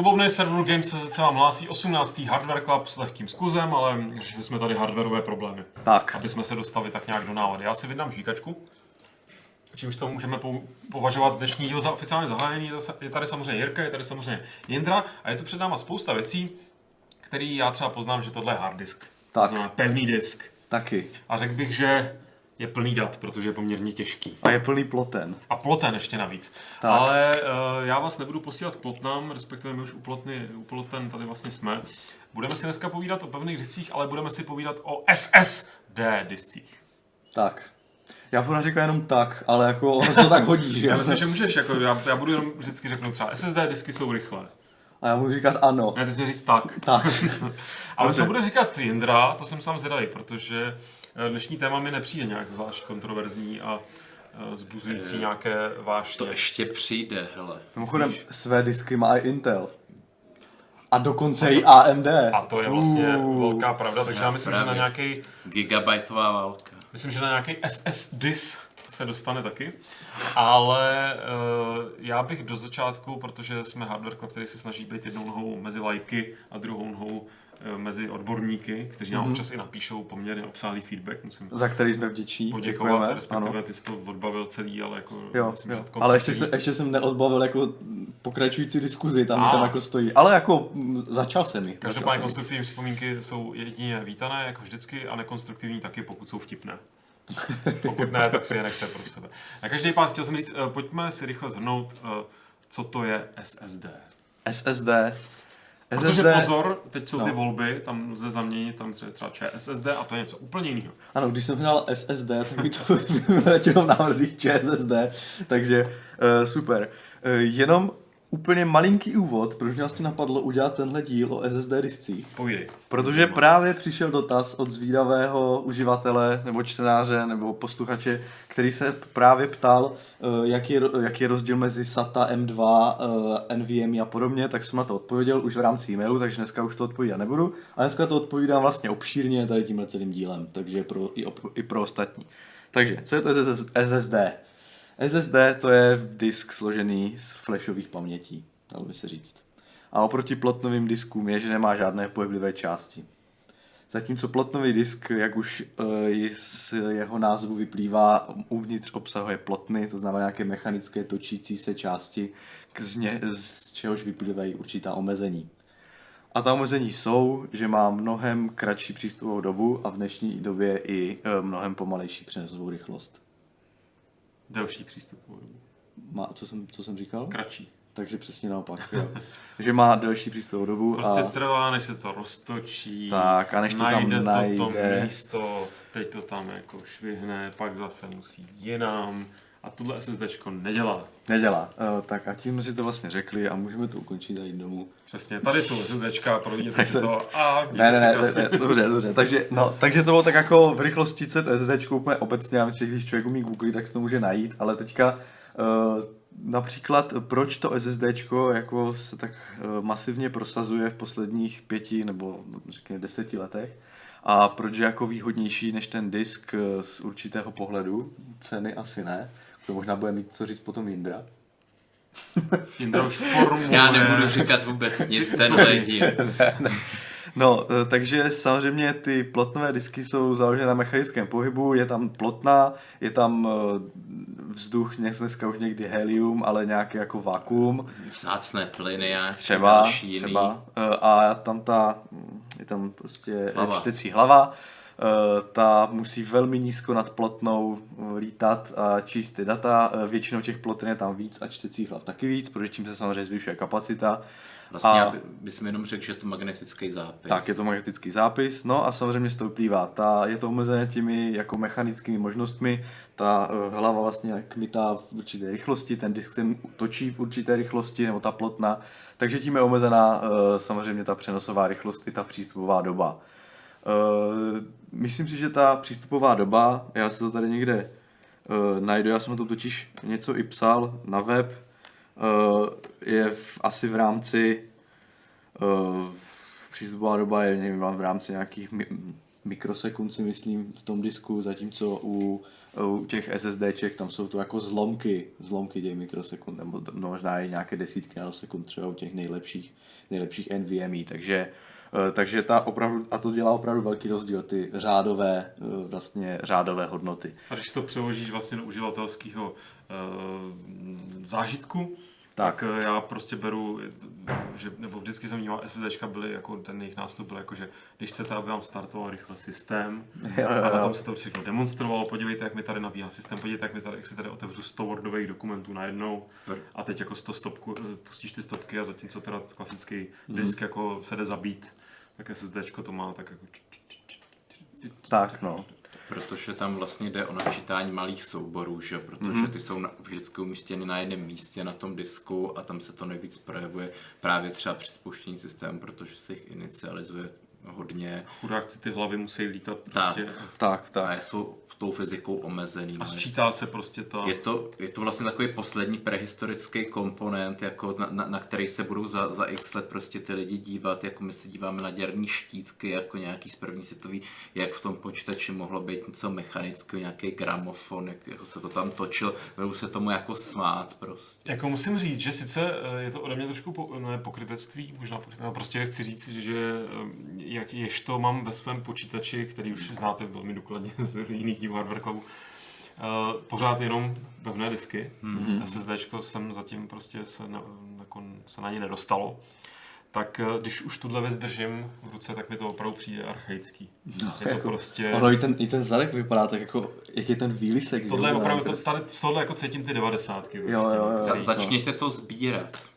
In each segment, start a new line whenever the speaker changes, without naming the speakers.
Klubovny serveru Games se vám hlásí 18. Hardware Club s lehkým skuzem, ale řešili jsme tady hardwareové problémy.
Tak.
Aby jsme se dostali tak nějak do návody. Já si vydám žvíkačku. Čímž to můžeme považovat dnešní díl za oficiálně zahájený. Je tady samozřejmě Jirka, je tady samozřejmě Jindra a je tu před náma spousta věcí, který já třeba poznám, že tohle je hard disk.
Tak.
To znamená pevný disk.
Taky.
A řekl bych, že je plný dat, protože je poměrně těžký.
A je plný ploten.
A ploten ještě navíc.
Tak.
Ale uh, já vás nebudu posílat k plotnám, respektive my už u, plotny, u ploten tady vlastně jsme. Budeme si dneska povídat o pevných discích, ale budeme si povídat o SSD discích.
Tak. Já pořád říkám jenom tak, ale jako ono se to tak hodí, že?
Já myslím, že můžeš, jako já, já budu jenom vždycky řeknu třeba SSD disky jsou rychlé.
A já budu říkat ano.
Ne, ty jsi říct tak.
Tak.
Ale
Dobře.
co bude říkat Jindra, to jsem sám zvědavý, protože dnešní téma mi nepřijde nějak zvlášť kontroverzní a eh, zbuzující nějaké vášně.
To ještě přijde, hele.
Mimochodem, své disky má i Intel. A dokonce i AMD.
A to je vlastně
Uh.
velká pravda, takže já myslím, že na
právě.
nějaký
Gigabajtová válka.
Myslím, že na nějaký SSDIS se dostane taky, ale uh, já bych do začátku, protože jsme hardware club, který se snaží být jednou nohou mezi lajky a druhou nohou uh, mezi odborníky, kteří nám občas i napíšou poměrně obsáhlý feedback, musím
Za který jsme vděční.
poděkovat,
Děkujeme.
respektive
Ano.
ty jsi to odbavil celý, ale jako
Jo,
myslím,
jo.
že
Ale ještě, se, ještě jsem neodbavil jako pokračující diskuzi, tam
A.
tam jako stojí. Ale jako začal jsem ji.
Každopádně konstruktivní připomínky jsou jedině vítané, jako vždycky, a nekonstruktivní taky, pokud jsou vtipné. Pokud ne, tak si je nechte pro sebe. Na každý pád chtěl jsem říct, eh, pojďme si rychle zhrnout, eh, co to je SSD.
SSD.
Protože pozor, teď jsou ty
No.
volby, tam lze zaměnit, tam třeba třeba ČSSD a to je něco úplně jiného.
Ano, když jsem hrál SSD, tak mi to vyletělo v návrzích ČSSD, takže uh, super. Uh, jenom úplně malinký úvod, proč mě vlastně napadlo udělat tenhle díl o SSD discích.
Povídej.
Protože právě přišel dotaz od zvídavého uživatele, nebo čtenáře, nebo posluchače, který se právě ptal, eh, jaký je, jaký je rozdíl mezi SATA, M2, eh, NVMe a podobně, tak jsem na to odpověděl už v rámci e-mailu, takže dneska už to odpovídat nebudu. A dneska to odpovídám vlastně obšírně tady tímhle celým dílem, takže pro, i, op, i pro ostatní. Takže, co je to SSD? SSD to je disk složený z flashových pamětí, dalo by se říct. A oproti plotnovým diskům je, že nemá žádné pohyblivé části. Zatímco plotnový disk, jak už e, z jeho názvu vyplývá, uvnitř obsahuje plotny, to znamená nějaké mechanické točící se části, k- z, ně, z čehož vyplývají určitá omezení. A ta omezení jsou, že má mnohem kratší přístupovou dobu a v dnešní době i e, mnohem pomalejší přenosovou rychlost.
Delší přístup.
Má, co, jsem, co jsem říkal?
Kratší.
Takže přesně naopak. Jo. že má delší přístupovou dobu
Prostě
a
trvá, než se to roztočí.
Tak, a než to tam
najde
najde.
to, to místo, teď to tam jako švihne, pak zase musí jinam. A tohle SSDčko nedělá.
nedělá. Uh, tak a tím si to vlastně řekli a můžeme to ukončit a jít domů.
Přesně, tady jsou SSDčka, providíte
Tak
si
se-
to a
Ne, ne, ne, ne, ne, dobře, dobře. Takže, no, takže to bylo tak jako v rychlosti to SSD úplně obecně, já myslím, že když člověk umí googlit, tak se to může najít, ale teďka uh, například, proč to SSD jako se tak uh, masivně prosazuje v posledních pěti nebo řekněme deseti letech a proč je jako výhodnější než ten disk z určitého pohledu, ceny asi ne, to možná bude mít co říct potom Jindra.
Jindra už formuje.
Já nebudu říkat vůbec nic, tenhle díl.
No, eh, takže samozřejmě ty plotnové disky jsou založené na mechanickém pohybu, je tam plotna, je tam eh, vzduch, dneska už někdy helium, ale nějaký jako vakuum,
Vzácné plyny, nějaké
třeba,
další jiný.
třeba eh, a tam ta, hm, je tam prostě
Hlava.
čtecí hlava, ta musí velmi nízko nad plotnou eh, lítat a číst ty data, Eh, většinou těch plotn je tam víc a čtecích hlav taky víc, protože tím se samozřejmě zvyšuje kapacita.
Vlastně
A-
bys jenom řekl, že je to magnetický zápis.
Tak, je to magnetický zápis, no a samozřejmě z toho vyplývá, ta, je to omezené těmi jako mechanickými možnostmi, ta hlava vlastně kmitá v určité rychlosti, ten disk se točí v určité rychlosti, nebo ta plotna, takže tím je omezená samozřejmě ta přenosová rychlost i ta přístupová doba. Uh, myslím si, že ta přístupová doba, já se to tady někde uh, najdu, já jsem to totiž něco i psal na web, uh, je v, asi v rámci uh, přístupová doba je nevím, v rámci nějakých mi- mikrosekund si myslím v tom disku, zatímco u, u těch SSDček tam jsou to jako zlomky, zlomky těch mikrosekund, nebo možná i nějaké desítky nanosekund třeba u těch nejlepších, nejlepších NVMe, takže eh, takže ta opravdu, a to dělá opravdu velký rozdíl, ty řádové, eh, vlastně řádové hodnoty.
A když to přeložíš vlastně do uživatelského uh, zážitku,
Tak.
tak, tak já prostě beru, že, nebo vždycky jsem vnímal, SSDčka byly, jako ten jejich nástup byl jako, že když chcete, aby vám startoval rychle systém,
Jo, jo,
a na
jo.
tom se to všechno demonstrovalo, podívejte, jak mi tady nabíhá systém, podívejte, jak, mi tady, jak si tady otevřu 100 wordových dokumentů najednou a teď jako 100 stopku, eh, pustíš ty stopky a zatímco teda klasický disk jako se jde zabít, tak SSDčko to má tak jako
Tak, no.
Protože tam vlastně jde o načítání malých souborů, že? protože
Mhm.
ty jsou na, vždycky umístěny na jednom místě na tom disku a tam se to nejvíc projevuje právě třeba při spouštění systému, protože se jich inicializuje hodně
chudáci ty hlavy musí lítat prostě.
Tak,
a
tak.
jsou v tou fyzikou omezený.
A sčítá se prostě ta...
Je to, je to vlastně takový poslední prehistorický komponent, jako na, na, na který se budou za, za x let prostě ty lidi dívat, jako my se díváme na děrní štítky, jako nějaký z první světový, jak v tom počítači mohlo být něco mechanického, nějaký gramofon, jak jako se to tam točil, budou se tomu jako smát prostě.
Jako musím říct, že sice eh, je to ode mě trošku po, ne, pokrytectví, možná pokrytectví, ale prostě chci říct, že eh, jak, jež to mám ve svém počítači, který už znáte velmi důkladně z jiných dílů Hardware Clubu, eh, pořád jenom pevné disky. Mm-hmm. SSDčko jsem zatím prostě se na, jako se na ně nedostalo. Tak eh, když už tuhle věc držím v ruce, tak mi to opravdu přijde archaický. No, je to
jako,
prostě...
Ono i ten, i ten zadek vypadá tak jako, jak je ten výlisek.
Tohle je
jo,
opravdu, to, tady z tohle jako cítím ty devadesátky.
jo,
prostě,
jo.
no.
Za, začněte to sbírat.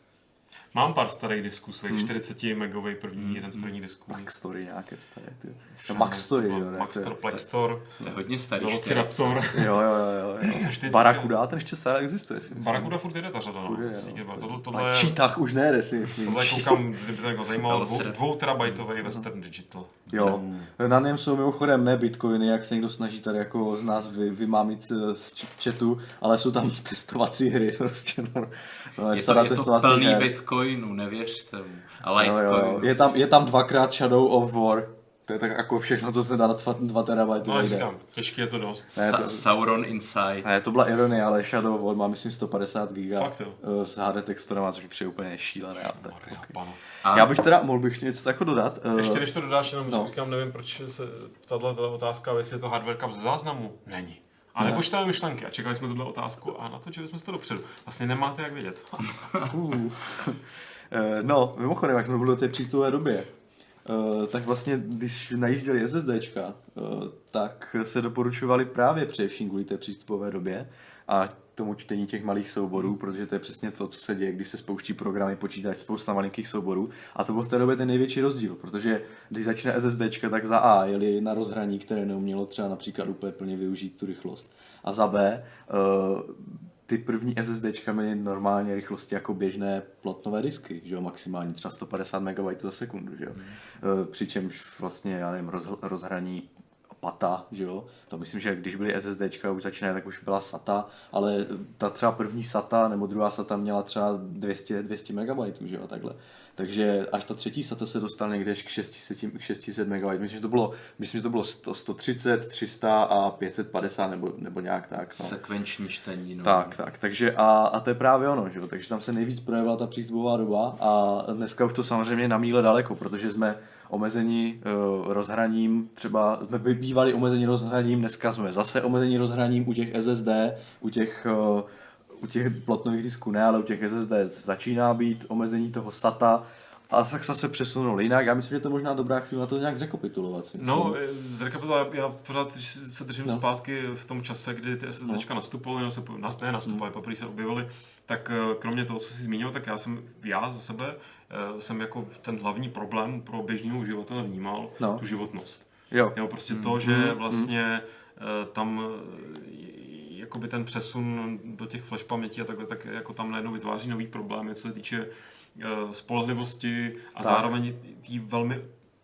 Mám pár starých disků, svých 40 megový první, jeden z prvních disků.
Backstory nějaké staré, ty. No, Maxstory, jo. ne?
Maxtor,
To je-
Plextor,
To je hodně starý.
Velociraptor.
Jo, jo, jo, jo. jo.
40
Barakuda, ten ještě stále existuje, si myslím.
Barakuda furt jede ta řada, no.
No.
Tohle, tohle, je,
čítách už nejde, si myslím.
tohle je, koukám, kdyby to někoho zajímalo, dvou, dvou terabajtový Western Digital.
Jo, na něm jsou mimochodem ne bitcoiny, jak se někdo snaží tady jako z nás vy, vymámit eh, v chatu, ale jsou tam testovací hry, prostě no, no
Je to, je to
testovací
plný
her.
Bitcoinu, nevěřte mu. A
Jo, jo, jo.
Litecoinu.
Je, tam, je tam dvakrát Shadow of War, to je tak jako všechno, to se dá na 2 terabajty.
No, říkám, těžký je to dost.
Ne, to-
Sauron Inside.
Ne, to byla ironie, ale Shadow of War má myslím 150 giga
Fakt jo.
s HD texturama, což mi přijde úplně šílené. ale tak,
Maria,
ok.
pano.
A
Já bych teda, mohl bych ještě něco takového dodat. eh,
Ještě než to dodáš, jenom
no.
no. říkám, nevím, proč se tahle tahle otázka, jestli je to hardware cup ze záznamu. Není. A nepočítáme myšlenky a čekali jsme tuhle otázku a natočili jsme se to dopředu. Vlastně nemáte jak vědět.
Uh. Eh, No, mimochodem, jak jsme byli do té přístupové době, eh, tak vlastně, když najížděli SSDčka, eh, tak se doporučovali právě především kvůli té přístupové době a tomu čtení těch malých souborů, protože to je přesně to, co se děje, když se spouští programy, počítač, spousta malinkých souborů. A to byl v té době ten největší rozdíl, protože když začne SSDčka, tak za A jeli na rozhraní, které neumělo třeba například úplně plně využít tu rychlost. A za B, eh, ty první SSDčka měly normálně rychlosti jako běžné plotnové disky, že jo, maximálně třeba 150 MB za sekundu, že jo. E, Přičemž vlastně, já nevím, roz, rozhraní PATA, že jo, to myslím, že když byly SSDčka už začínají, tak už byla SATA, ale ta třeba první SATA nebo druhá SATA měla třeba 200, 200 MB, že jo, takhle. Takže až ta třetí SATA se dostala někde až k 600, k 600 MB. Myslím, že to bylo, myslím, že to bylo 100, 130, 300 a 550 nebo, nebo nějak tak. No.
Sekvenční čtení, no.
Tak, tak, takže a, a to je právě ono, že jo? takže tam se nejvíc projevila ta přístupová doba a dneska už to samozřejmě na míle daleko, protože jsme omezení uh, rozhraním, třeba jsme bývali omezení rozhraním, dneska jsme zase omezení rozhraním u těch SSD, u těch uh, u těch plotnových disků ne, ale u těch SSD začíná být omezení toho SATA a tak se přesunul jinak. Já myslím, že to je možná dobrá chvíle na to nějak zrekapitulovat. si myslím.
No, zrekapitulovat, já pořád se držím
No.
no. zpátky v tom čase, kdy ty SSDčka no. nastupovaly, nebo se, ne nastupovaly, poprvé se objevily, tak eh, kromě toho, co jsi zmínil, tak já jsem, já za sebe, eh, jsem jako ten hlavní problém pro běžného uživatele vnímal
No.
tu životnost.
Jo.
Jo, prostě to, že vlastně eh, tam jakoby ten přesun do těch flash paměti a takhle, tak jako tam najednou vytváří nový problémy, co se týče spolehlivosti a
Tak.
zároveň tý velmi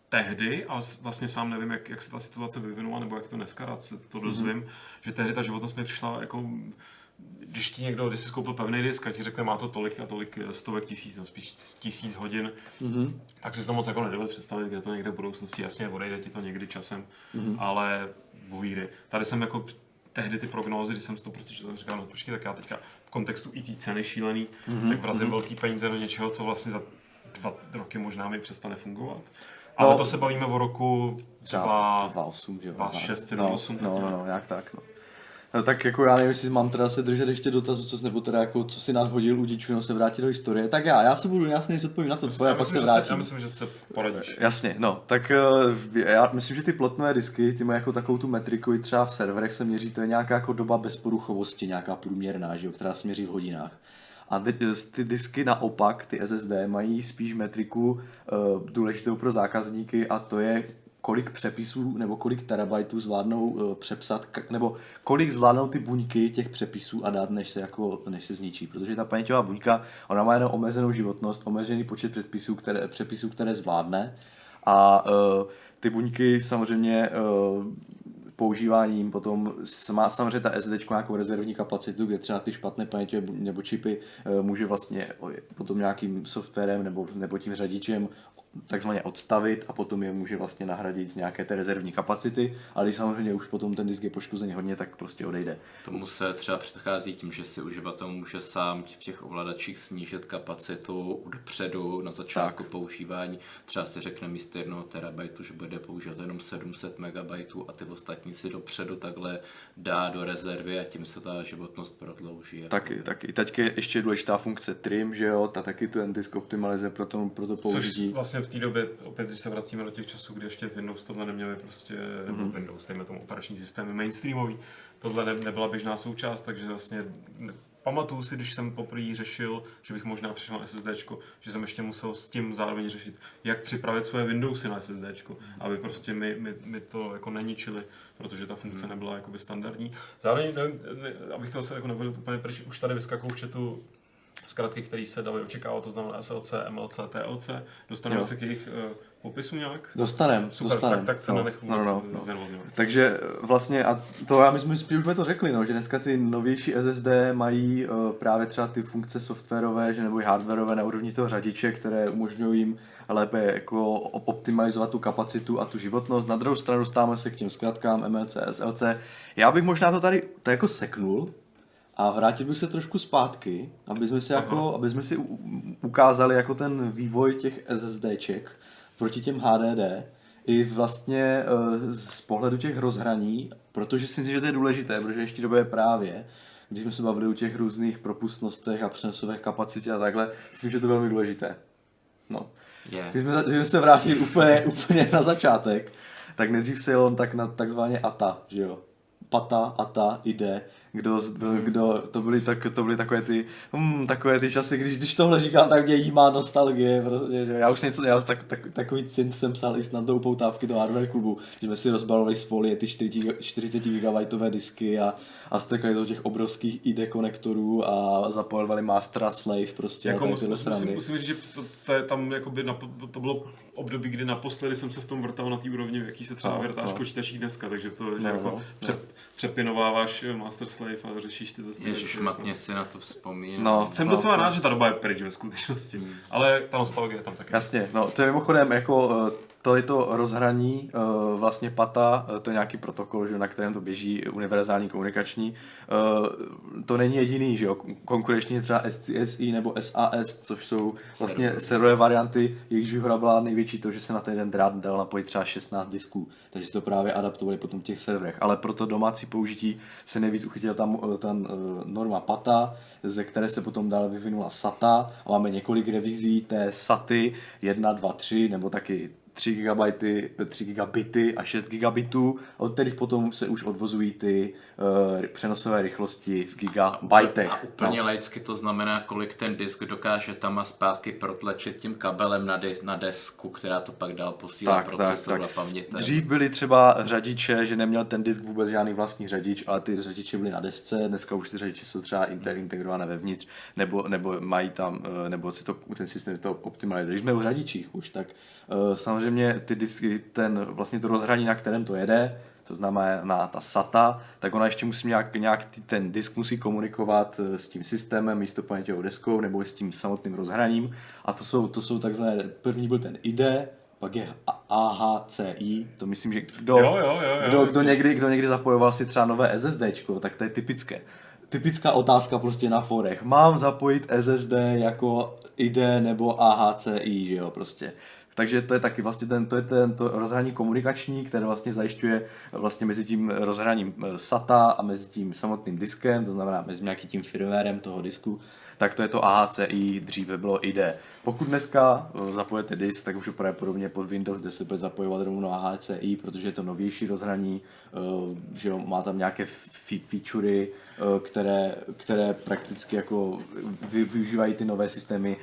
tehdy, a vlastně sám nevím, jak, jak se ta situace vyvinula, nebo jak to dneska rád se to dozvím,
Mhm.
že tehdy ta životnost mi přišla jako když ti někdo, když jsi koupil pevný disk a ti řekne, má to tolik a tolik stovek tisíc, no spíš tisíc hodin, mm-hmm. tak si to moc jako nedovede představit, kde to někde v budoucnosti, jasně odejde ti to někdy časem, mm-hmm. ale buvíry. Tady jsem jako tehdy ty prognózy, když jsem si to prostě četl, říkal, no počkej, tak já teďka v kontextu i té ceny šílený, mm-hmm. tak vrazím mm-hmm. velký peníze do něčeho, co vlastně za dva roky možná mi přestane fungovat. Ale no, to se bavíme o roku
2008,
2006, 2008.
No, no, no, no, jak tak, no. No, tak jako já nevím, jestli mám teda se držet ještě dotazu, co, nebo teda jako, co si nadhodil u díčku, se vrátit do historie. Tak já, já se budu jasně zodpovím na to tvoje, a pak se vrátím.
Já myslím, že se poradíš.
Jasně, no, tak eh, já myslím, že ty plotnové disky, ty mají jako takovou tu metriku, i třeba v serverech se měří, to je nějaká jako doba bezporuchovosti, nějaká průměrná, že jo, která se měří v hodinách. A ty, ty disky naopak, ty SSD, mají spíš metriku uh, důležitou pro zákazníky a to je kolik přepisů nebo kolik terabajtů zvládnou uh, přepsat, nebo kolik zvládnou ty buňky těch přepisů a dát, než se, jako, než se zničí. Protože ta paměťová buňka, ona má jenom omezenou životnost, omezený počet předpisů, které, přepisů, které zvládne. A uh, ty buňky samozřejmě uh, používáním, potom má samozřejmě ta SD nějakou rezervní kapacitu, kde třeba ty špatné paměťové nebo čipy může vlastně potom nějakým softwarem nebo, nebo tím řadičem takzvaně odstavit a potom je může vlastně nahradit z nějaké té rezervní kapacity, ale když samozřejmě už potom ten disk je poškozený hodně, tak prostě odejde.
Tomu se třeba předchází tím, že si uživatel může sám v těch ovladačích snížit kapacitu dopředu na začátku tak. používání. Třeba si řekne místo jednoho terabajtu, že bude používat jenom 700 megabajtů a ty ostatní si dopředu takhle dá do rezervy a tím se ta životnost prodlouží.
Taky, taky. Teď je ještě důležitá funkce trim, že jo, ta taky ten disk optimalizuje pro to, pro to použití.
Což vlastně v té době, opět, když se vracíme do těch časů, kdy ještě Windows tohle neměli prostě, nebo mm-hmm. Windows, dejme tomu operační systémy mainstreamový, tohle ne, nebyla běžná součást, takže vlastně pamatuju si, když jsem poprvé řešil, že bych možná přišel na SSD, že jsem ještě musel s tím zároveň řešit, jak připravit svoje Windowsy na SSD, aby prostě mi, mi, mi to jako neničili, protože ta funkce hmm. nebyla jakoby standardní. Zároveň, nevím, ne, abych to se jako nevolil úplně pryč, už tady vyskakují v chatu zkratky, které se daly očekávat, to znamená SLC, MLC, TLC. Dostaneme se k jejich uh, popisu nějak?
Dostanem,
Super,
dostanem.
Tak, tak se no, no, no, no.
Takže eh, vlastně, a to já my jsme spíš to řekli, no, že dneska ty novější SSD mají uh, právě třeba ty funkce softwarové, že nebo i hardwareové na úrovni toho řadiče, které umožňují jim lépe jako optimalizovat tu kapacitu a tu životnost. Na druhou stranu dostáváme se k těm zkratkám MLC, SLC. Já bych možná to tady to jako seknul, a vrátil bych se trošku zpátky, aby jsme si, jako, aby jsme si ukázali jako ten vývoj těch SSDček proti těm HDD i vlastně eh, z pohledu těch rozhraní, protože si myslím, že to je důležité, protože ještě době právě, když jsme se bavili o těch různých propustnostech a přenosových kapacitě a takhle, myslím, že to je velmi důležité. No. Yeah. Když, jsme, když jsme se vrátili úplně, úplně na začátek, tak nejdřív se jel tak na takzvaně ATA, že jo? Pata, ATA, IDE, kdo, kdo to, byly tak, to byly takové ty, hmm, takové ty časy, když, když tohle říkám, tak mě jí má nostalgie, prostě, že já už něco, já tak, tak, takový cint jsem psal i snad do upoutávky do hardware klubu, že jsme si rozbalovali z folie ty 40 GB disky a, a stekali do těch obrovských ID konektorů a zapojovali master a slave prostě.
Jako musím, musím, musím říct, že to, to, je tam jakoby to bylo období, kdy naposledy jsem se v tom vrtal na té úrovni, v jaký se třeba no, vrtáš no. počítačích dneska, takže to je, že no, jako no, přep, no. přepinováváš master slave a řešíš ty
věci. Ježiš, matně si na to vzpomínám.
No, jsem no, docela no. rád, že ta doba je pryč ve skutečnosti, hmm. ale ta nostalgie je tam taky.
Jasně, no to je mimochodem jako eh, to je to rozhraní eh, vlastně PATA, eh, to je nějaký protokol, že na kterém to běží univerzální komunikační. To není jediný, že jo, konkurenčně třeba SCSI nebo SAS, což jsou vlastně serverové varianty, jejichž výhoda byla největší to, že se na ten jeden drát dal napojit třeba 16 disků, takže se to právě adaptovali potom v těch serverech. Ale pro to domácí použití se nejvíc uchytila tam ta norma PATA, ze které se potom dále vyvinula SATA a máme několik revizí té SATy 1, 2, 3 nebo taky 3 GB, 3 gigabity a 6 gigabitů, od kterých potom se už odvozují ty uh, přenosové rychlosti v gigabajtech.
A úplně no. laicky to znamená, kolik ten disk dokáže tam a zpátky protlačit tím kabelem na, de- na desku, která to pak dál posílá tak, procesoru tak, tak. a.
Dřív byly třeba řadiče, že neměl ten disk vůbec žádný vlastní řadič, ale ty řadiče byly na desce, dneska už ty řadiče jsou třeba inter, integrované vevnitř, nebo, nebo mají tam, eh, nebo si to, ten systém to optimalizuje. Když jsme u řadičích už, tak samozřejmě ty disky, ten vlastně to rozhraní, na kterém to jede, to znamená ta SATA, tak ona ještě musí nějak, nějak ten disk musí komunikovat eh, s tím systémem, místo paměťovou deskou nebo s tím samotným rozhraním. A to jsou, to jsou takzvané, první byl ten IDE, pak je AHCI, to myslím, že kdo,
Jo, jo, jo, jo,
kdo, kdo, někdy, kdo někdy zapojoval si třeba nové SSDčko, tak to je typické. Typická otázka prostě na forech. Mám zapojit SSD jako IDE nebo AHCI, že jo, prostě. Takže to je taky vlastně ten, to je ten to rozhraní komunikační, které vlastně zajišťuje vlastně mezi tím rozhraním eh, SATA a mezi tím samotným diskem, to znamená mezi nějakým tím firmwarem toho disku, tak to je to AHCI, dříve bylo IDE. Pokud dneska eh, zapojete disk, tak už pravděpodobně pod Windows 10 bude zapojovat rovnou AHCI, protože je to novější rozhraní, eh, že jo, má tam nějaké featurey, eh, které, které prakticky jako vy, využívají ty nové systémy.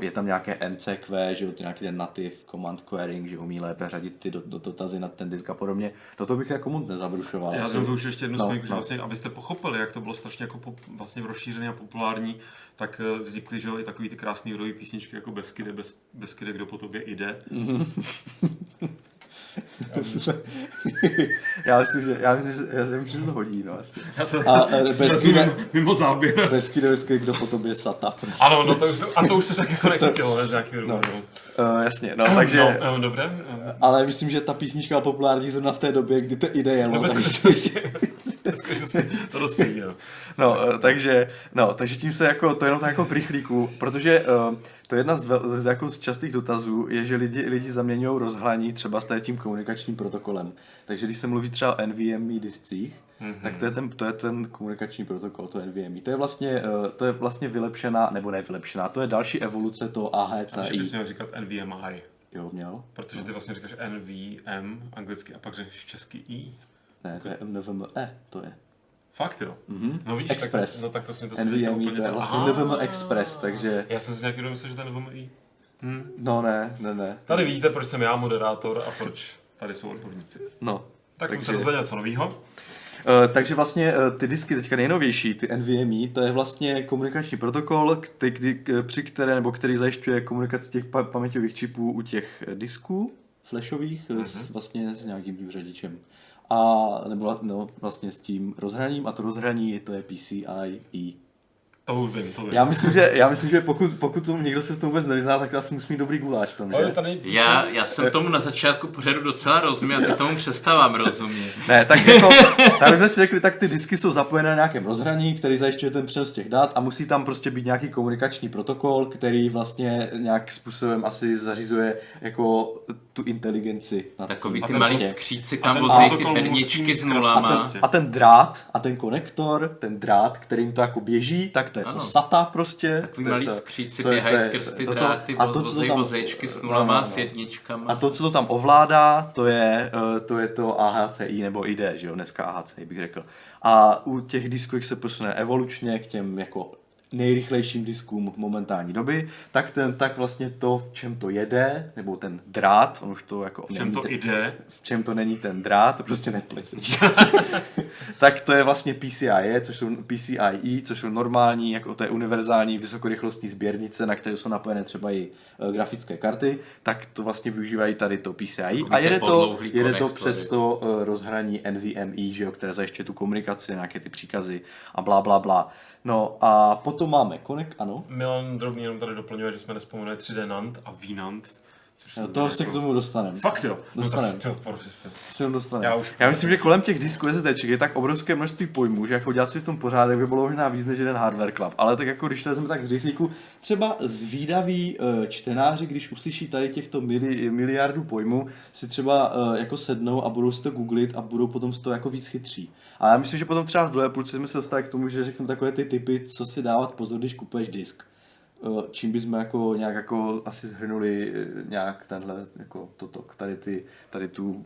Je tam nějaké MCQ, že jo, ty nějaký ten native command querying, že umí lépe řadit ty do, do dotazy na ten disk a podobně. Do toho bych jako moc nezabrušoval.
Já jsem využil ještě jednu
No,
zmínku, že
no.
vlastně, abyste pochopili, jak to bylo strašně jako pop, vlastně rozšířené a populární, tak vznikly že jo, i takový ty krásný rodové písničky jako Beskyde, bez, Beskyde, kdo po tobě jde.
já myslím, že, já myslím, že, já myslím, že to hodí, no asi.
Já se
A, eh, Beskyde-
mimo, mimo záběr.
Hezky vždycky, kdo po tobě sata. Prostě.
Ano, no to, to, a to už se tak jako nechytilo, ne, z nějakého
No.
důvodu.
Uh, jasně, no, takže,
No, eh, dobré. eh,
ale myslím, že ta písnička byla populární zrovna v té době, kdy to ide jelo.
No, to jo.
No, eh, takže, no, takže tím se jako, to je jenom tak jako v rychlíku, protože uh, to je jedna z, vel, z, jako z častých dotazů, je, že lidi, lidi zaměňují rozhraní třeba s tím komunikačním protokolem. Takže když se mluví třeba o NVMe discích, mm-hmm. tak to je, ten, to je ten komunikační protokol, to NVMe. To je vlastně, uh, to je vlastně vylepšená, nebo ne vylepšená, to je další evoluce toho
A že bys
AHCI.
měl říkat NVMI,
Jo, měl?
protože ty vlastně říkáš NVM anglicky a pak řekneš český I.
Ne, to je NVMe, to je.
Fakt jo? Mm-hmm. No vidíš,
Express.
Tak, no tak to jsme to
NVMe, to je vlastně. NVMe Express, takže...
Já jsem si nějaký domyslel, že to je NVMI. Hm.
No ne, ne, ne.
Tady vidíte, proč jsem já moderátor a proč tady jsou odborníci.
No.
Tak jsem
Takže-
se dozvěděl něco nového.
Uh, takže vlastně uh, ty disky teďka nejnovější, ty NVMe, to je vlastně komunikační protokol, který, kdy, k- při které, nebo který zajišťuje komunikaci těch pa- paměťových čipů u těch eh, disků flashových mm-hmm. s, vlastně s nějakým tím řadičem. A nebo no, vlastně s tím rozhraním a to rozhraní to je PCIe.
To vím, to vím.
Já myslím, že, já myslím, že pokud, pokud to někdo se v tom vůbec nevyzná, tak asi musí mít dobrý guláč v tom, že?
tady
Já, já jsem tomu na začátku pořadu docela rozuměl, ty tomu přestávám rozumět.
Ne, tak jako, tady jsme si řekli, tak ty disky jsou zapojené na nějakém rozhraní, který zajišťuje ten přenos těch dat a musí tam prostě být nějaký komunikační protokol, který vlastně nějak způsobem asi zařizuje jako tu inteligenci.
Takový ty
prostě-
skříci tam
ten
vozej ty perničky s
mít
a
nulama.
ten, a ten drát a ten konektor, ten drát, kterým to jako běží, tak to je to
Ano.
SATA prostě.
Takový
to
malí
to-
skříci
to
běhají
to
skrz ty
to- to-
dráty,
a to, co to tam-
vozejčky s
no,
nulama,
no, no.
s jedničkama.
A to, co to tam ovládá, to je, eh, to je to AHCI nebo ID, že jo, dneska AHCI bych řekl. A u těch disků, jak se posune evolučně k těm jako nejrychlejším diskům momentální doby, tak, ten, tak vlastně to, v čem to jede, nebo ten drát, on už to jako...
v čem to
ten-
jde.
v čem to není ten drát, to prostě nepleť teďka. tak to je vlastně PCIe, což jsou PCIe, což jsou normální, jako to je univerzální vysokorychlostní sběrnice, na které jsou napojené třeba i e, grafické karty, tak to vlastně využívají tady to PCIe a jede to, jede to přes to e, rozhraní NVMe, že jo, které zajišťuje tu komunikaci, nějaké ty příkazy a blá, blá, blá. No a potom máme konek, ano,
Milan Drobný jenom tady doplňuje, že jsme nespomenuli 3D NAND a VNAND. Což
No, to se k
jako-
tomu dostaneme.
Fakt jo. No
Dostaneme.
tak to, prostě.
Dostaneme.
Já už-
Já myslím, že kolem těch disků SSD je tak obrovské množství pojmů, že jako dělat si v tom pořádek by bylo možná víc než jeden hardware club. Ale tak jako když to vezmeme tak z rychlíku, třeba zvídaví eh, čtenáři, když uslyší tady těchto mili, miliardů pojmů, si třeba eh, jako sednou a budou si to googlit a budou potom z toho jako víc chytří. A já myslím, že potom třeba v druhé půlce jsme se dostali k tomu, že řekneme takové ty typy, co si dávat pozor, když kupuješ disk. Eh, čím bychom jako nějak jako asi zhrnuli eh, nějak tenhle jako toto, tady ty, tady tu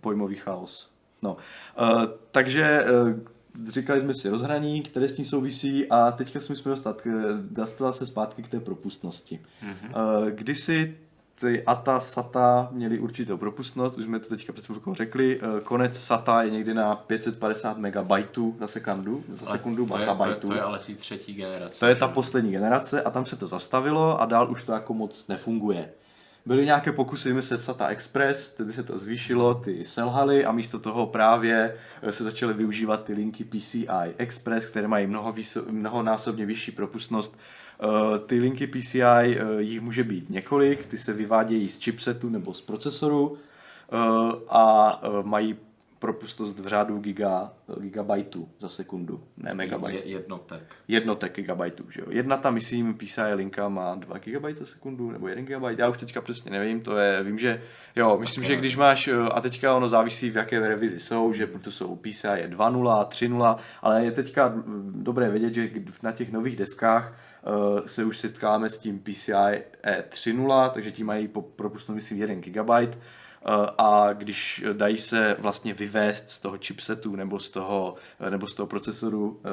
pojmový chaos. No, uh, takže uh, říkali jsme si rozhraní, které s tím souvisí a teďka jsme jsme dostat, dostala se zpátky k té propustnosti. Mm-hmm. Uh, kdysi ty ATA, SATA měli určitou propustnost, už jsme to teďka před chvilkou řekli, uh, konec SATA je někdy na 550 MB za sekundu, za sekundu
to, je, to, je, to je ale tý třetí generace.
To je ta poslední generace a tam se to zastavilo a dál už to jako moc nefunguje. byly nějaké pokusy vymyslet SATA Express, tedy se to zvýšilo, ty selhaly a místo toho právě eh, se začaly využívat ty linky PCI Express, které mají mnoho mnohonásobně vyšší propustnost. Eh, Ty linky PCI, eh, jich může být několik, ty se vyvádějí z chipsetu nebo z procesoru eh, a mají propustnost v řádu giga, gigabajtů za sekundu, ne megabajtů
Je, jednotek.
jednotek gigabajtů. Že jo? Jedna ta, myslím, PCI linka má 2 GB za sekundu, nebo 1 GB, já už teďka přesně nevím, to je, vím, že, jo, myslím, že když máš, eh, a teďka ono závisí, v jaké revizi jsou, že proto jsou PCI je 2.0, 3.0, ale je teďka mm, dobré vědět, že na těch nových deskách se už setkáme s tím PCI e 3.0, takže ti mají po propustnost, myslím, 1 GB, Eh, a když dají se vlastně vyvést z toho chipsetu nebo z toho, eh, nebo z toho procesoru eh,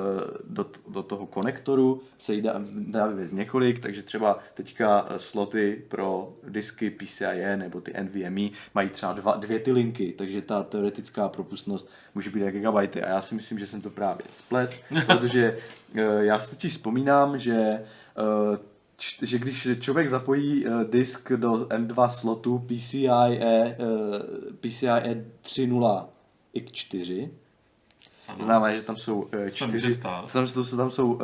do, do toho konektoru, se jí dá, dá vyvést několik, takže třeba teďka sloty pro disky PCIe nebo ty NVMe mají třeba dva, dvě ty linky, takže ta teoretická propustnost může být gigabajty. A já si myslím, že jsem to právě splet, protože já si totiž vzpomínám, že že když člověk zapojí uh, disk do M2 slotu PCIe, uh, PCIe 3.0 X4, to znamená, že tam jsou uh,
může
čtyři, tam, jsou- tam jsou uh,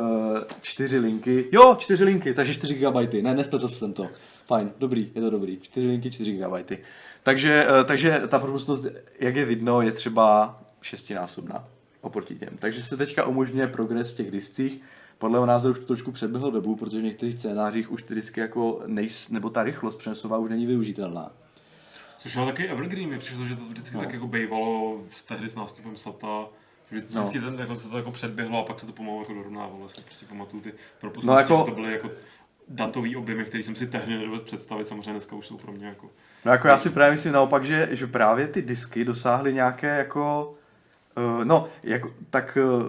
čtyři linky, jo, čtyři linky, takže 4 GB, ne, nespletl jsem to, fajn, dobrý, je to dobrý, 4 linky, 4 GB. Takže, uh, takže ta propustnost, jak je vidno, je třeba šestinásobná oproti těm. Takže se teďka umožňuje progres v těch discích, podle mého názoru už to trošku předběhl dobu, protože v některých scénářích už ty disky jako nejs, nebo ta rychlost přenosová už není využitelná.
Což ale taky Evergreen mi přišlo, že to vždycky
No.
tak jako bejvalo s tehdy s nástupem SATA, vždycky
No.
ten, jako, se to jako předběhlo a pak se to pomalu jako dorovnávalo. Si prostě pamatuju ty
No
propustnosti,
jako-
že to byly jako datový objemy, který jsem si tehdy nedovedl představit, samozřejmě dneska už jsou pro mě jako...
No jako já si právě myslím naopak, že, že právě ty disky dosáhly nějaké jako, uh, no, jako, tak uh,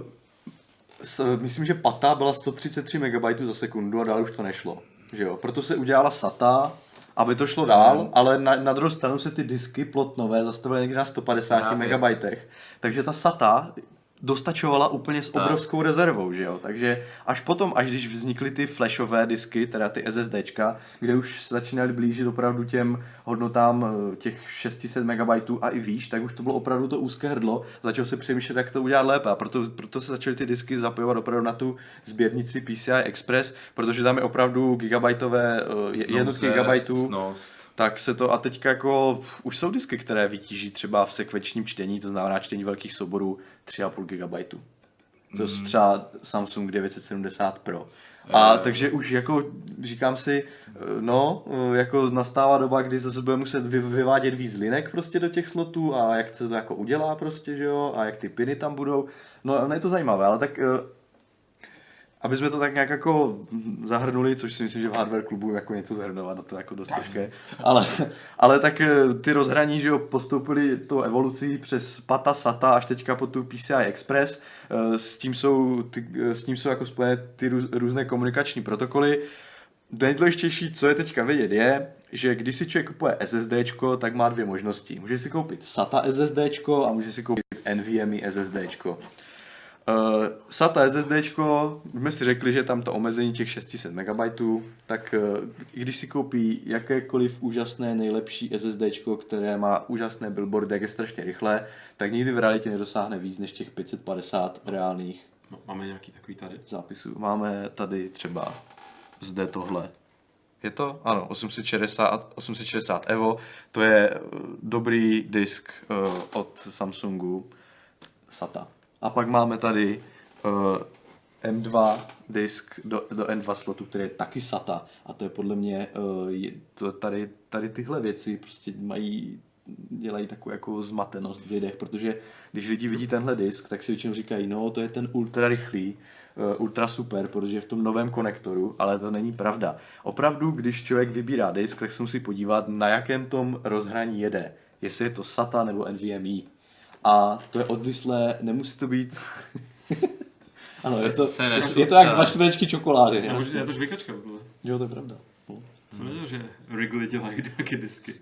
s, myslím, že pata byla 133 MB za sekundu a dál už to nešlo, že jo, proto se udělala SATA, aby to šlo dál, ale na, na druhou stranu se ty disky plotnové zastavily někde na 150
Právě.
MB, takže ta SATA dostačovala úplně s
Tak.
obrovskou rezervou, že jo? Takže až potom, až když vznikly ty flashové disky, teda ty SSDčka, kde už se začínaly blížit opravdu těm hodnotám eh, těch 600 MB a i výš, tak už to bylo opravdu to úzké hrdlo. Začalo se přemýšlet, jak to udělat lépe a proto, proto se začaly ty disky zapojovat opravdu na tu sběrnici PCI Express, protože tam je opravdu gigabajtové, eh, je- jednotky gigabajtů tak se to a teďka jako už jsou disky, které vytíží třeba v sekvenčním čtení, to znamená čtení velkých souborů 3,5 GB. To je třeba Samsung 970 Pro. A takže už jako říkám si, eh, no, eh, jako nastává doba, kdy zase bude muset vy- vyvádět víc linek prostě do těch slotů a jak se to jako udělá prostě, že jo, a jak ty piny tam budou. No, no je to zajímavé, ale tak eh, aby jsme to tak nějak jako zahrnuli, což si myslím, že v hardware klubu jako něco zahrnovat, na to je jako dost těžké. Ale, ale tak eh, ty rozhraní, že jo, postoupili tou evolucí přes PATA, SATA až teďka po tu PCI Express. Eh, S tím jsou, ty, eh, s tím jsou jako spojené ty růz, různé komunikační protokoly. Nejdůležitější, co je teďka vědět, je, že když si člověk kupuje SSD, tak má dvě možnosti. Může si koupit SATA SSD a může si koupit NVMe SSD. Uh, SATA SSD, jsme si řekli, že je tam to omezení těch 600 MB, tak uh, i když si koupí jakékoliv úžasné, nejlepší SSD, které má úžasné billboardy, jak je strašně rychlé, tak nikdy v realitě nedosáhne víc než těch 550 reálných
No, máme nějaký takový tady.
zápisů. Máme tady třeba zde tohle. Je to? Ano, 860, 860 Evo. To je eh, dobrý disk uh, od Samsungu SATA. A pak máme tady uh, M2 disk do, do N2 slotu, který je taky SATA. A to je podle mě, uh, je, to tady, tady tyhle věci prostě mají dělají takovou jako zmatenost v lidech, protože když lidi vidí tenhle disk, tak si většinou říkají, no to je ten ultra rychlý, uh, ultra super, protože je v tom novém konektoru, ale to není pravda. Opravdu, když člověk vybírá disk, tak se musí podívat, na jakém tom rozhraní jede. Jestli je to SATA nebo NVMe. A to je odvislé, nemusí to být... ano, je to,
Se
je, je to jak dva čtverečky čokolády.
Já,
jasně.
je to žvýkačka tohle.
Jo, to je pravda.
Jsem věděl, že Wrigley dělají taky disky.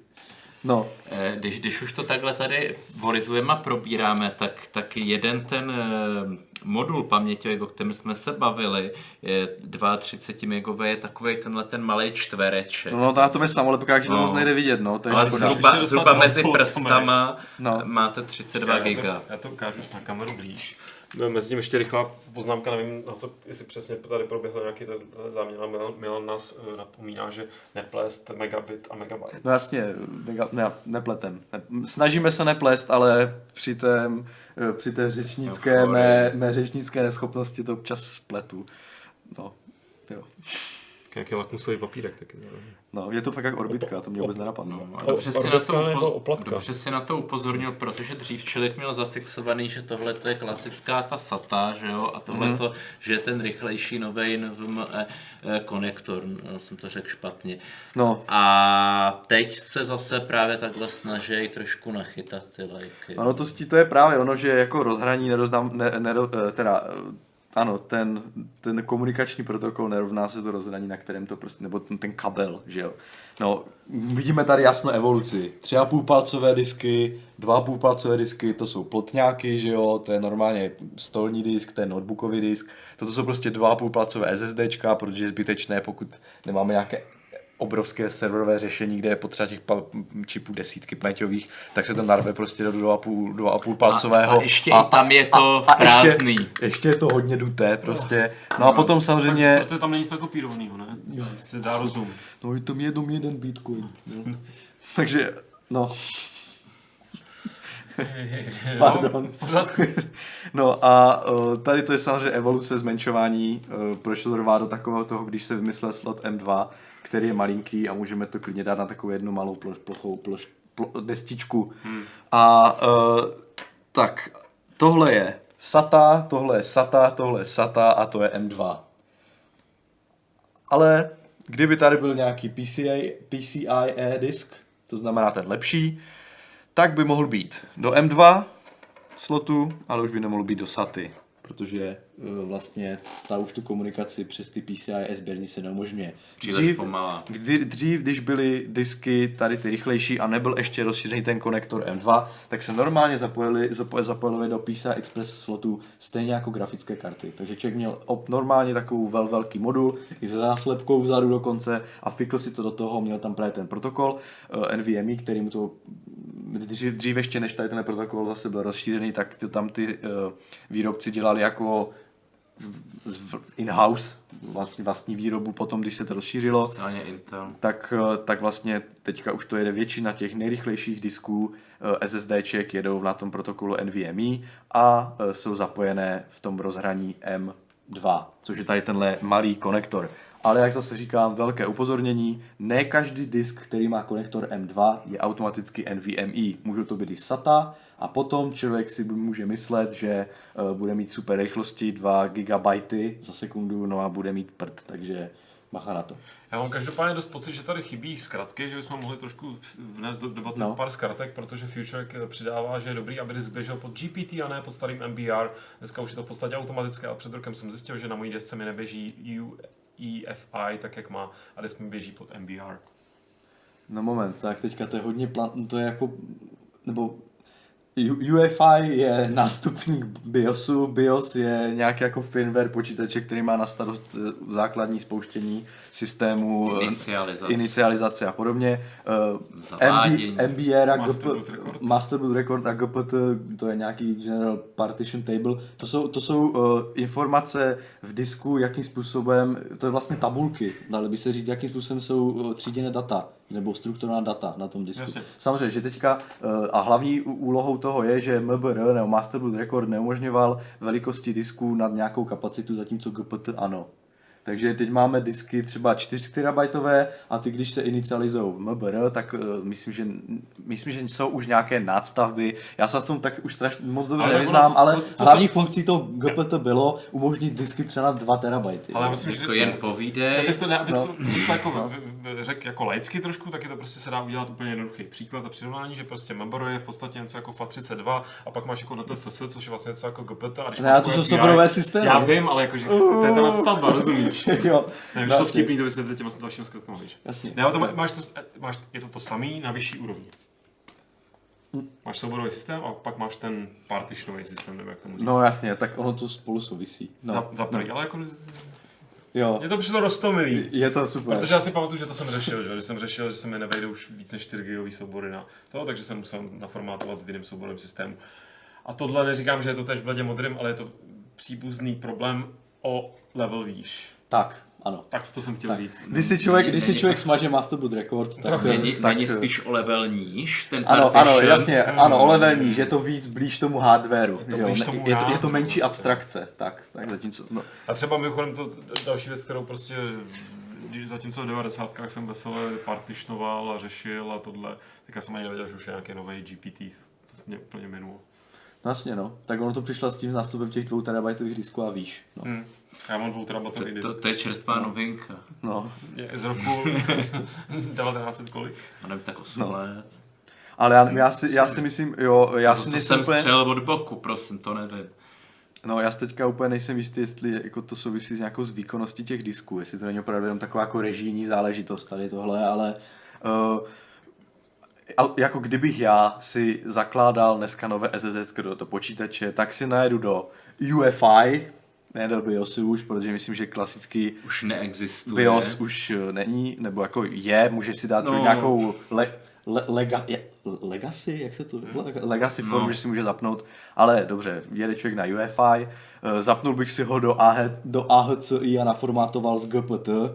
No,
Eh, Když, když už to takhle tady vorizujeme a probíráme, tak, tak jeden ten eh, modul paměťový, o kterém jsme se bavili, je 32 megový, je takový tenhle ten malý čtvereček.
no, no to na tom je samolepka, že to
No.
moc nejde vidět, no, to je
Ale
škoda.
Zhruba, zhruba mezi prstama
No.
máte 32
Já to,
giga.
já to ukážu na kameru blíž. No, Mezi tím ještě rychlá poznámka, nevím, na co, jestli přesně tady proběhl nějaký ten záměr. Milan, Milan nás eh, napomíná, že neplést megabit a megabyte.
No jasně, mega, ne, nepletem. Ne, snažíme se neplést, ale při té, eh, při té řečnické, mé, mé řečnické neschopnosti to občas pletu. No, jo.
Jaký lakmusový papírek taky. ne?
No, je to fakt jak orbitka, to mě vůbec nenapadlo.
A dobře, si na to, upo-
oplatka?
dobře si na to upozornil, protože dřív člověk měl zafixovaný, že tohle to je klasická ta SATA, že jo, a tohle to, že je ten rychlejší nový NVMe eh, konektor, no, jsem to řekl špatně.
No,
A teď se zase právě takhle snaží trošku nachytat ty lajky.
ano, to, to je právě ono, že jako rozhraní nerozdám, ne, nedo, eh, teda, eh, ano, ten, ten komunikační protokol nerovná se to rozhraní, na kterém to prostě, nebo ten, ten kabel, že jo. No, vidíme tady jasnou evoluci. Tři a půl palcové disky, dva a půl palcové disky, to jsou plotňáky, že jo, to je normálně stolní disk, to je notebookový disk, toto jsou prostě dva a půl palcové SSDčka, protože je zbytečné, pokud nemáme nějaké obrovské serverové řešení, kde je potřeba těch pa- čipů desítky paměťových, tak se tam narve prostě do 2,5 2,5 palcového.
A- a ještě i tam je to prázdný.
Ještě, ještě je to hodně duté prostě. No a potom samozřejmě...
Protože tam není nic tak kopírovaného, ne? Se dá rozum.
No je to jenom jeden bitcoin. jo. Takže, no, Pardon.
No,
no a uh, tady to je samozřejmě evoluce zmenšování, uh, proč to trvá do takového toho, když se vymyslel slot M2, který je malinký a můžeme to klidně dát na takovou jednu malou ploch, plochou ploš, plo, destičku. Hmm. A uh, tak, tohle je SATA, tohle je SATA, tohle je SATA a to je M2. Ale kdyby tady byl nějaký PCI, PCIe disk, to znamená ten lepší, tak by mohl být do M2 slotu, ale už by nemohl být do SATy, protože vlastně ta už tu komunikaci přes ty PCIe sběrní se neumožňuje.
Pomalá.
Kdy, dřív, když byly disky tady ty rychlejší a nebyl ještě rozšířený ten konektor M2, tak se normálně zapojili, zapo- zapojili do PCI Express slotu stejně jako grafické karty. Takže člověk měl op, normálně takovou vel, velký modul i se záslepkou vzadu dokonce a fikl si to do toho, měl tam právě ten protokol uh, NVMe, který mu to dřív, dřív ještě než tady ten protokol zase byl rozšířený, tak to tam ty uh, výrobci dělali jako in-house vlastní, vlastní výrobu potom, když se to rozšířilo
Intel.
tak, eh, tak vlastně teďka už to jede většina těch nejrychlejších disků eh, SSDček jedou na tom protokolu NVMe a eh, jsou zapojené v tom rozhraní M2, což je tady tenhle malý konektor. Ale jak zase říkám, velké upozornění, ne každý disk, který má konektor M2, je automaticky NVMe. Můžou to být i SATA a potom člověk si může myslet, že eh, bude mít super rychlosti 2 GB za sekundu, no a bude mít prd, takže bacha na to.
Já mám každopádně dost pocit, že tady chybí zkratky, že bychom mohli trošku vnést do debaty
No.
pár zkratek, protože Futurek eh, přidává, že je dobrý, aby disk běžel pod GPT a ne pod starým MBR. Dneska už je to v podstatě automatické, ale před rokem jsem zjistil, že na mojí desce mi neběží UEFI tak, jak má, a disk mi běží pod MBR.
No moment, tak teďka to je hodně plat, to je jako, nebo UEFI je nástupník BIOSu, BIOS je nějaký jako firmware počítače, který má na starost eh, základní spouštění systému, eh,
Inicializace.
inicializace a podobně. Eh,
Zavádění.
MB, MBR a
Master
GP,
boot record.
Master boot record a GPT, to je nějaký General Partition Table. To jsou, to jsou uh, informace v disku, jakým způsobem, to je vlastně tabulky, dali by se říct, jakým způsobem jsou uh, tříděné data nebo strukturovaná data na tom disku.
Jasně.
Samozřejmě, že teďka uh, a hlavní úlohou toho je, že MBR nebo Master boot record neumožňoval velikosti disků nad nějakou kapacitu, zatímco GPT ano. Takže teď máme disky třeba 4 terabajtové a ty, když se inicializují v MBR, tak uh, myslím, že, myslím, že jsou už nějaké nadstavby. Já se s tom tak už strašně moc dobře
Ale
nevyznám, ale
to- to
hlavní
se-
funkcí toho GPT bylo umožnit disky třeba na 2 terabajty.
Ale myslím,
Jako
že
jen povídej.
Abyste, ne, abyste
No.
to, abyste to jako řekl jako laicky trošku, tak je to prostě se dá udělat úplně jednoduchý příklad a přirovnání, že prostě Member je v podstatě něco jako FAT32 a pak máš jako NTFS, což je vlastně něco jako GPT. A když
Ne, to
jako
jsou
API
soborové systémy.
Já vím, ale jakože to je ta nadstavba, rozumíš?
Jo,
Ne, už
Vlastně.
to vtipný, to vysvětlit těma dalšími zkratkama, víš.
Jasně.
Ne, ale to má- máš to, máš, je to to samý na vyšší úrovni. Máš souborový systém a pak máš ten partitionový systém, nebo jak tomu říct.
No jasně, tak ono to spolu souvisí. No,
za, za první, ale jako,
jo,
mě to přišlo rostomilý.
je to super.
Protože já si pamatuju, že to jsem řešil, že, že jsem řešil, že se mi nevejde už víc než 4 gigový soubory na to, takže jsem musel naformátovat v jiném souborovém systému. A tohle neříkám, že je to tež bledě modrým, ale je to příbuzný problém o level výš.
Tak, ano.
Tak to jsem chtěl
Tak.
říct.
Když si člověk,
Není-
když si člověk smaže Master Boot Record, tak...
Není,
tak
není spíš o level níž, ten
Ano, ano, jasně, ano, o level níž, je to víc blíž tomu hardwareu.
to
že jo,
blíž tomu
je, to, je to menší
prostě.
abstrakce, tak, tak zatímco, no,
A třeba mimochodem to další věc, kterou prostě když zatímco v 90. jsem veselé partišnoval a řešil a tohle, tak já jsem ani nevěděl, že už je nějaký nový GPT. To mě úplně minulo.
Vlastně no, tak ono to přišlo s tím nástupem těch dvou terabajtových disků a výš, no,
Hmm. Já mám dvou terabatový
To,
disk.
to, to je čerstvá novinka.
no.
Je z roku 1900 kolik?
A nevím, tak 8
No.
let.
Ale já, já, si, já si myslím, jo, já
To,
si
to
nejsem
jsem
úplně,
střelil od boku, prosím, to nevím.
no já si teďka úplně nejsem jistý, jestli jako to souvisí s nějakou z výkonností těch disků, jestli to není opravdu jenom taková jako režijní záležitost tady tohle, ale uh, jako kdybych já si zakládal dneska nové SSD do, do počítače, tak si najedu do UFI, ne do BIOSu už, protože myslím, že klasický
Už neexistuje.
BIOS už eh, není, nebo jako je, můžeš si dát
No.
no. nějakou le, le, lega, je, legacy, jak se to, le- legacy formu,
No.
že si může zapnout, ale dobře, jede člověk na UFI, eh, zapnul bych si ho do, AH, do AHCI a naformátoval z GPT eh,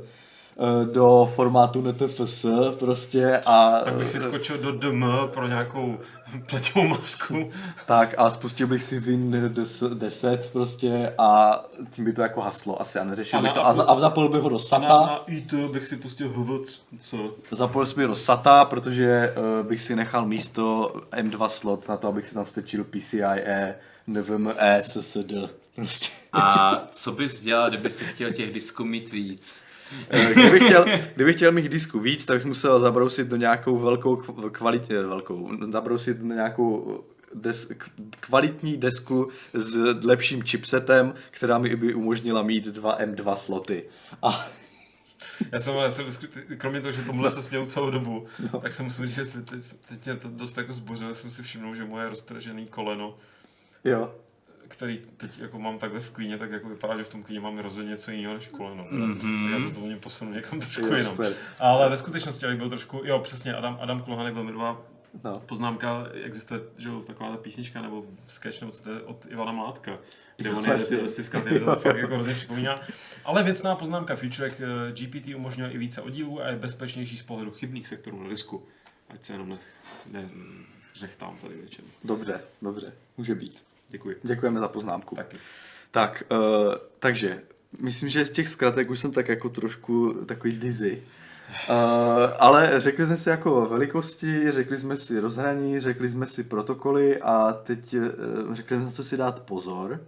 do formátu NTFS prostě a
Tak bych si skočil do DM pro nějakou pleťovou masku.
tak a spustil bych si Win 10 prostě a tím by to jako haslo asi a neřešil
A
bych to a, a zapojil bych ho do
A
SATA.
na, na IT bych si pustil HVC.
Zapojil jsem ji do SATA, protože uh, bych si nechal místo M2 slot na to, abych si tam strčil PCIe, NVMe, SSD. Prostě.
A co bys dělal, kdyby si chtěl těch disků mít víc?
Eh, kdybych, chtěl, kdybych chtěl mých disků víc, tak bych musel zabrousit do nějakou velkou kv- kvalitě, velkou, zabrousit do nějakou des, k- kvalitní desku s lepším chipsetem, která mi by umožnila mít dva M2 sloty. A
Já jsem, já jsem kromě toho, že tomuhle se směl celou dobu, no. tak se musím říct, že teď, teď, mě to dost jako zbořilo, jsem si všimnul, že moje roztržené koleno,
jo,
který teď jako mám takhle v klíně, tak jako vypadá, že v tom klíně mám rozhodně něco jiného než koleno. Mm-hmm.
Mhm.
Tak já to s dovolením posunu někam trošku
Jo,
jinam. Ale ve skutečnosti, abych byl trošku, jo přesně, Adam, Adam Klohanek velmi dobrá
no.
poznámka, existuje že jo, taková ta písnička nebo sketch nebo co to je od Ivana Mládka, kde on je skraty, to fakt jako hrozně připomíná. Ale věcná poznámka, Futurek eh, GPT umožňuje i více oddílů a je bezpečnější z pohledu chybných sektorů na disku. Ať se jenom ne, ne řechtám tady něčem.
Dobře, dobře, může být.
Děkuji.
Děkujeme za poznámku.
Taky.
Tak, uh, takže, myslím, že z těch zkratek už jsem tak jako trošku takový dizzy. Uh, ale řekli jsme si jako velikosti, řekli jsme si rozhraní, řekli jsme si protokoly a teď uh, řekli jsme, na co si dát pozor.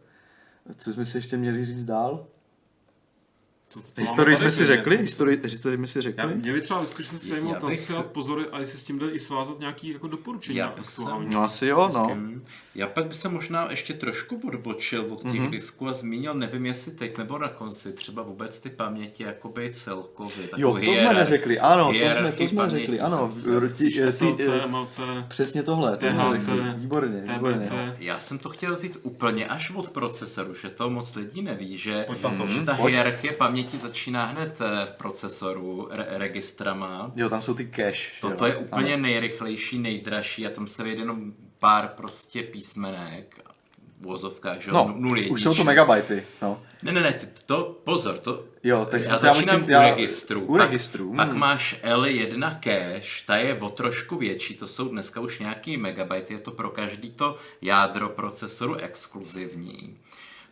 Co jsme si ještě měli říct dál?
Co, co
Historii jsme si řekli? Historii, historii jsme si
Já,
řekli?
mě by třeba ve skutečnosti zajímalo
Já
to,
bych-
si dát pozor, a jestli s tím jde i svázat nějaký jako doporučení
Já
aktuální.
No asi jo, no.
Já pak bych se možná ještě trošku odbočil od těch
Mhm.
mm-hmm. disků a zmínil, nevím jestli teď nebo na konci, třeba vůbec ty paměti jakoby celkově.
Jo, to jsme neřekli, ano, to jsme, to jsme řekli, ano.
jsem
eh,
MLC,
Přesně tohle,
THC.
Výborně, výborně.
Já jsem to chtěl vzít úplně až od procesoru, že to moc lidí neví, že, že ta
Pojď.
hierarchie paměti začíná hned eh, v procesoru re- registrama.
Jo, tam jsou ty cache.
Toto
jo.
je úplně
Ano.
nejrychlejší, nejdražší a tam se vejde jenom pár prostě písmenek v vozovkách, že jo,
No,
nul
už jsou to megabajty, no.
Ne, ne, ne, to, pozor, to,
Jo, takže
já
to já
začínám
myslím,
u registru.
u
pak,
registru,
Pak
hmm.
máš L1 cache, ta je o trošku větší, to jsou dneska už nějaký megabajty, je to pro každý to jádro procesoru exkluzivní.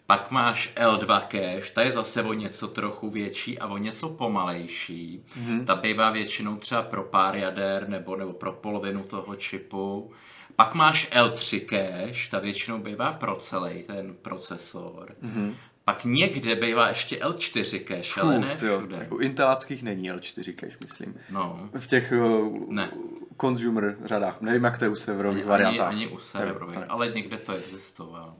Pak máš L2 cache, ta je zase o něco trochu větší a o něco pomalejší.
Mhm.
Mm-hmm. Ta bývá většinou třeba pro pár jader nebo, nebo pro polovinu toho čipu. Pak máš L3 cache, ta většinou bývá pro celý ten procesor. Mm-hmm. Pak někde bývá ještě L4 cache, ale ne
tyjo,
všude.
tak u inteláckých není L4 cache, myslím.
No.
V těch uh,
Ne.
consumer řadách. Nevím, jak to je u serverových
Ani,
variantách.
ani u serverových, ale někde to existovalo.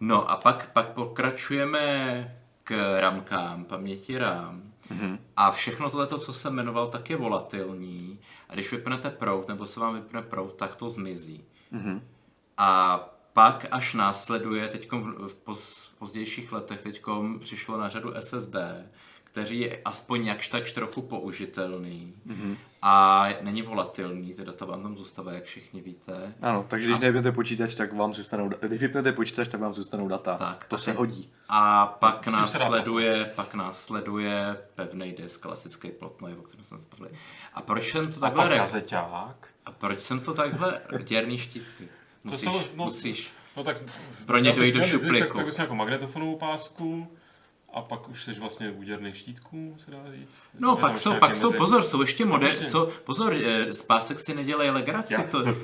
No a pak, pak pokračujeme k ramkám, paměti RAM. Mm-hmm. A všechno tohle, co jsem jmenoval, tak je volatilní. A když vypnete prout, nebo se vám vypne prout, tak to zmizí. Mm-hmm. A pak až následuje, teď v poz, pozdějších letech teď přišlo na řadu SSD, který je aspoň jakž tak trochu použitelný mm-hmm. a není volatilní, ty data vám tam zůstávají, jak všichni víte.
Ano, takže když a... nevypnete počítač, tak vám zůstanou, když vypnete počítač, tak vám zůstanou data. Tak, to se hodí.
A pak no, následuje, pak následuje pevný disk, klasický plotnoj, o kterém jsme se bavili. A proč jsem to takhle...
A pak
A proč jsem to takhle... Děrný štítky. Musíš, to jsou, no, musíš
no, tak,
pro ně dojít do šuplíku. Tak,
tak bys jako magnetofonovou pásku, a pak už jsi vlastně úděrných štítků, se dá říct.
No, pak jsou, pak jsou, pozor, jsou ještě moderní, jsou, pozor, eh, z pásek si nedělají legraci, Já. to, to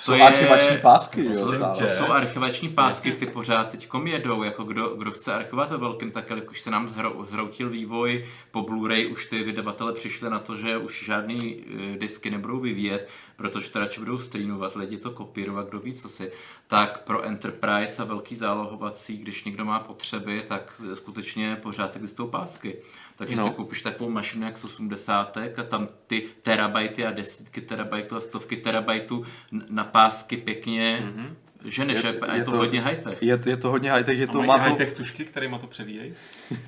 jsou je, archivační pásky, jo.
To jsou archivační pásky, ty pořád teď jedou, jako kdo, kdo chce archivovat ve velkým, tak už se nám zhrou, zhroutil vývoj, po Blu-ray už ty vydavatele přišli na to, že už žádný eh, disky nebudou vyvíjet, protože to radši budou streamovat, lidi to kopírovat, kdo ví co si. Tak pro Enterprise a velký zálohovací, když někdo má potřeby, tak skutečně pořád existují pásky. Takže no. si koupíš takovou mašinu jak z 80. a tam ty terabajty a desítky terabajtů a stovky terabajtů na pásky pěkně mm-hmm že ne, je, že je, je to, to hodně high-tech.
Je, je to hodně high-tech, je to...
Má high-tech tušky, které to převíjejí?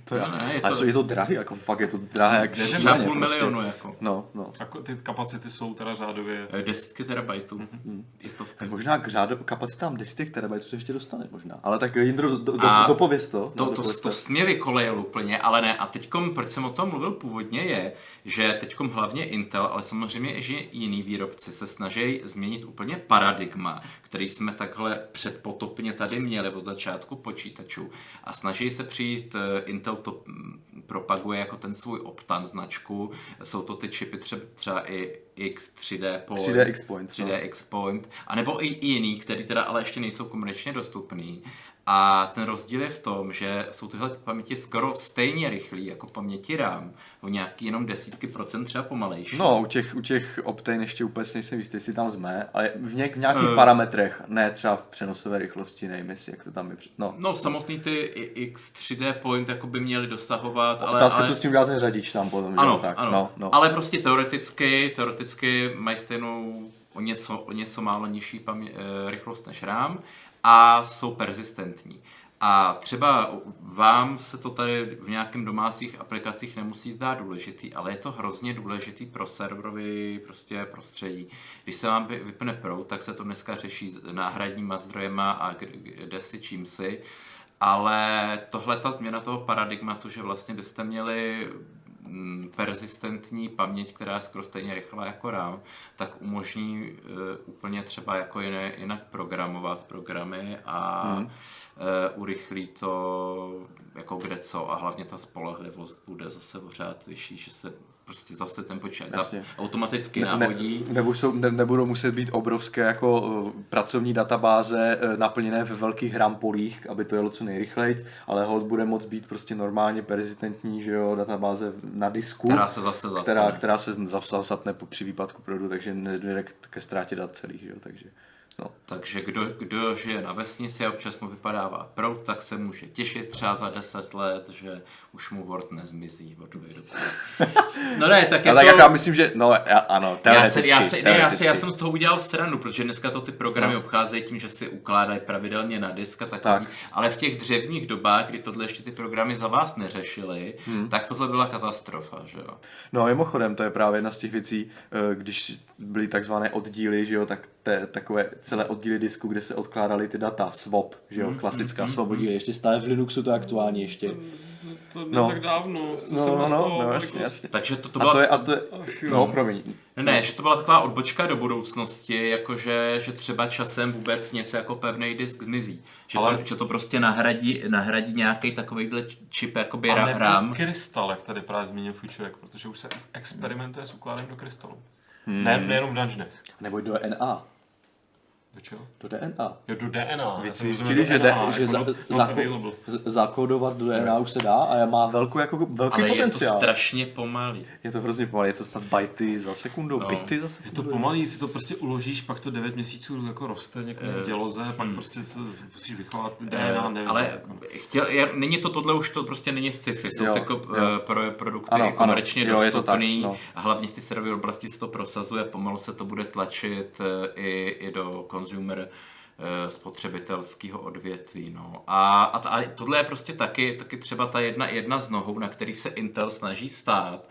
to no, ne, je to... Ale je to drahý, jako fakt je to drahé, jak
Třeba půl prostě. milionu, jako.
No, no.
A ty kapacity jsou teda řádově...
Eh, desítky terabajtů. Mm-hmm.
Tak možná k řádu, kapacitám desítek terabajtů se ještě dostane možná. Ale tak Jindro, do, do, do, dopověz to.
To, no, to, to, to smě vykolejil úplně, ale ne. A teďkom, proč jsem o tom mluvil původně, je, že teďkom hlavně Intel, ale samozřejmě i že jiný výrobci se snaží změnit úplně paradigma, který jsme takhle předpotopně tady měli od začátku počítačů a snaží se přijít, eh, Intel to mm, propaguje jako ten svůj Optan značku, jsou to ty čipy třeba, třeba i X3D Point,
3D Point,
3D no. Point, anebo i, i jiný, který teda ale ještě nejsou komerčně dostupný. A ten rozdíl je v tom, že jsou tyhle paměti skoro stejně rychlí jako paměti RAM, o nějaký jenom desítky procent třeba pomalejší.
No, u těch, u těch Optane ještě úplně nejsem jistý, jestli tam jsme, ale v, něk, v nějakých uh, parametrech, ne třeba v přenosové rychlosti, nevím jestli, jak to tam je.
No, no samotný ty X3D Point jako by měli dosahovat, ale...
Otázka,
ale...
to s tím dělá ten řadič tam potom.
Ano,
tak.
ano. No, no. ale prostě teoreticky, teoreticky mají stejnou o něco, o něco málo nižší pamě- eh, rychlost než RAM a jsou persistentní. A třeba vám se to tady v nějakém domácích aplikacích nemusí zdát důležitý, ale je to hrozně důležitý pro serverový prostě prostředí. Když se vám vypne proud, tak se to dneska řeší s náhradníma zdrojema a kde si čím si. Ale tohle ta změna toho paradigmatu, že vlastně byste měli persistentní paměť, která je skoro stejně rychlá jako RAM, tak umožní uh, úplně třeba jako jiné, jinak programovat programy a hmm. uh, urychlí to jako kde co a hlavně ta spolehlivost bude zase pořád vyšší, že se prostě zase ten počítač automaticky ne, náhodí.
Ne, nebudou, ne, nebudou muset být obrovské jako uh, pracovní databáze uh, naplněné ve velkých hrampolích, aby to jelo co nejrychleji, ale hold bude moct být prostě normálně persistentní, že jo, databáze na disku,
která se zase zapne.
která, která se zase zapne při výpadku proudu, takže nedojde ke ztrátě dat celých, že jo, takže
No. Takže kdo, kdo žije na vesnici a občas mu vypadává prout, tak se může těšit třeba za deset let, že už mu Word nezmizí od doby do
No ne, tak jako... Ale jak já myslím, že, no já, ano,
já, se, já, se, ne, já, se, já jsem z toho udělal stranu, protože dneska to ty programy no. obcházejí tím, že si ukládají pravidelně na disk a takový, tak. ale v těch dřevních dobách, kdy tohle ještě ty programy za vás neřešily, hmm. tak tohle byla katastrofa, že jo.
No mimochodem, to je právě jedna z těch věcí, eh, když byly takzvané oddíly, že jo, tak té, takové celé oddíly disku, kde se odkládaly ty data, swap, že jo, mm, klasická mm, swap mm, oddíly, ještě stále v Linuxu to aktuálně ještě. To,
to, to no. tak dávno, co
no, jsem no, no, no, jasně, jasně.
Takže to, to byla...
A to je, a to je, Ach, no, promiň.
Ne, ne, že to byla taková odbočka do budoucnosti, jakože že třeba časem vůbec něco jako pevný disk zmizí. Že, Ale... to, že to prostě nahradí, nahradí nějaký takovýhle čip, jakoby
Ale
RAM.
krystal, jak tady právě zmínil Futurek, protože už se experimentuje s ukládem do krystalu. Hmm. Ne, nejenom v dungeonech.
Nebo do NA.
Do čeho?
Do DNA.
Jo, do DNA.
Vy zjistili, že, DNA, že jako za, zakódovat do DNA už se dá a má velkou, jako, velký
Ale
potenciál.
je to strašně pomalý.
Je to hrozně pomalý, je to snad bajty za sekundu, no. bity za sekundu.
Je to pomalý, si to prostě uložíš, pak to 9 měsíců jako roste někde v eh, děloze, pak hmm. prostě se musíš vychovat DNA,
nevím. Ale jako. chtěl, je, není to tohle už, to prostě není sci-fi, jsou jo, jako jo. Eh, pro, produkty ano, komerčně ano, dostupný, jo, tak, no. a hlavně v té serverové oblasti se to prosazuje, pomalu se to bude tlačit eh, i, i do consumer eh, spotřebitelského odvětví. No. A, a, a tohle je prostě taky, taky třeba ta jedna, jedna z nohou, na který se Intel snaží stát.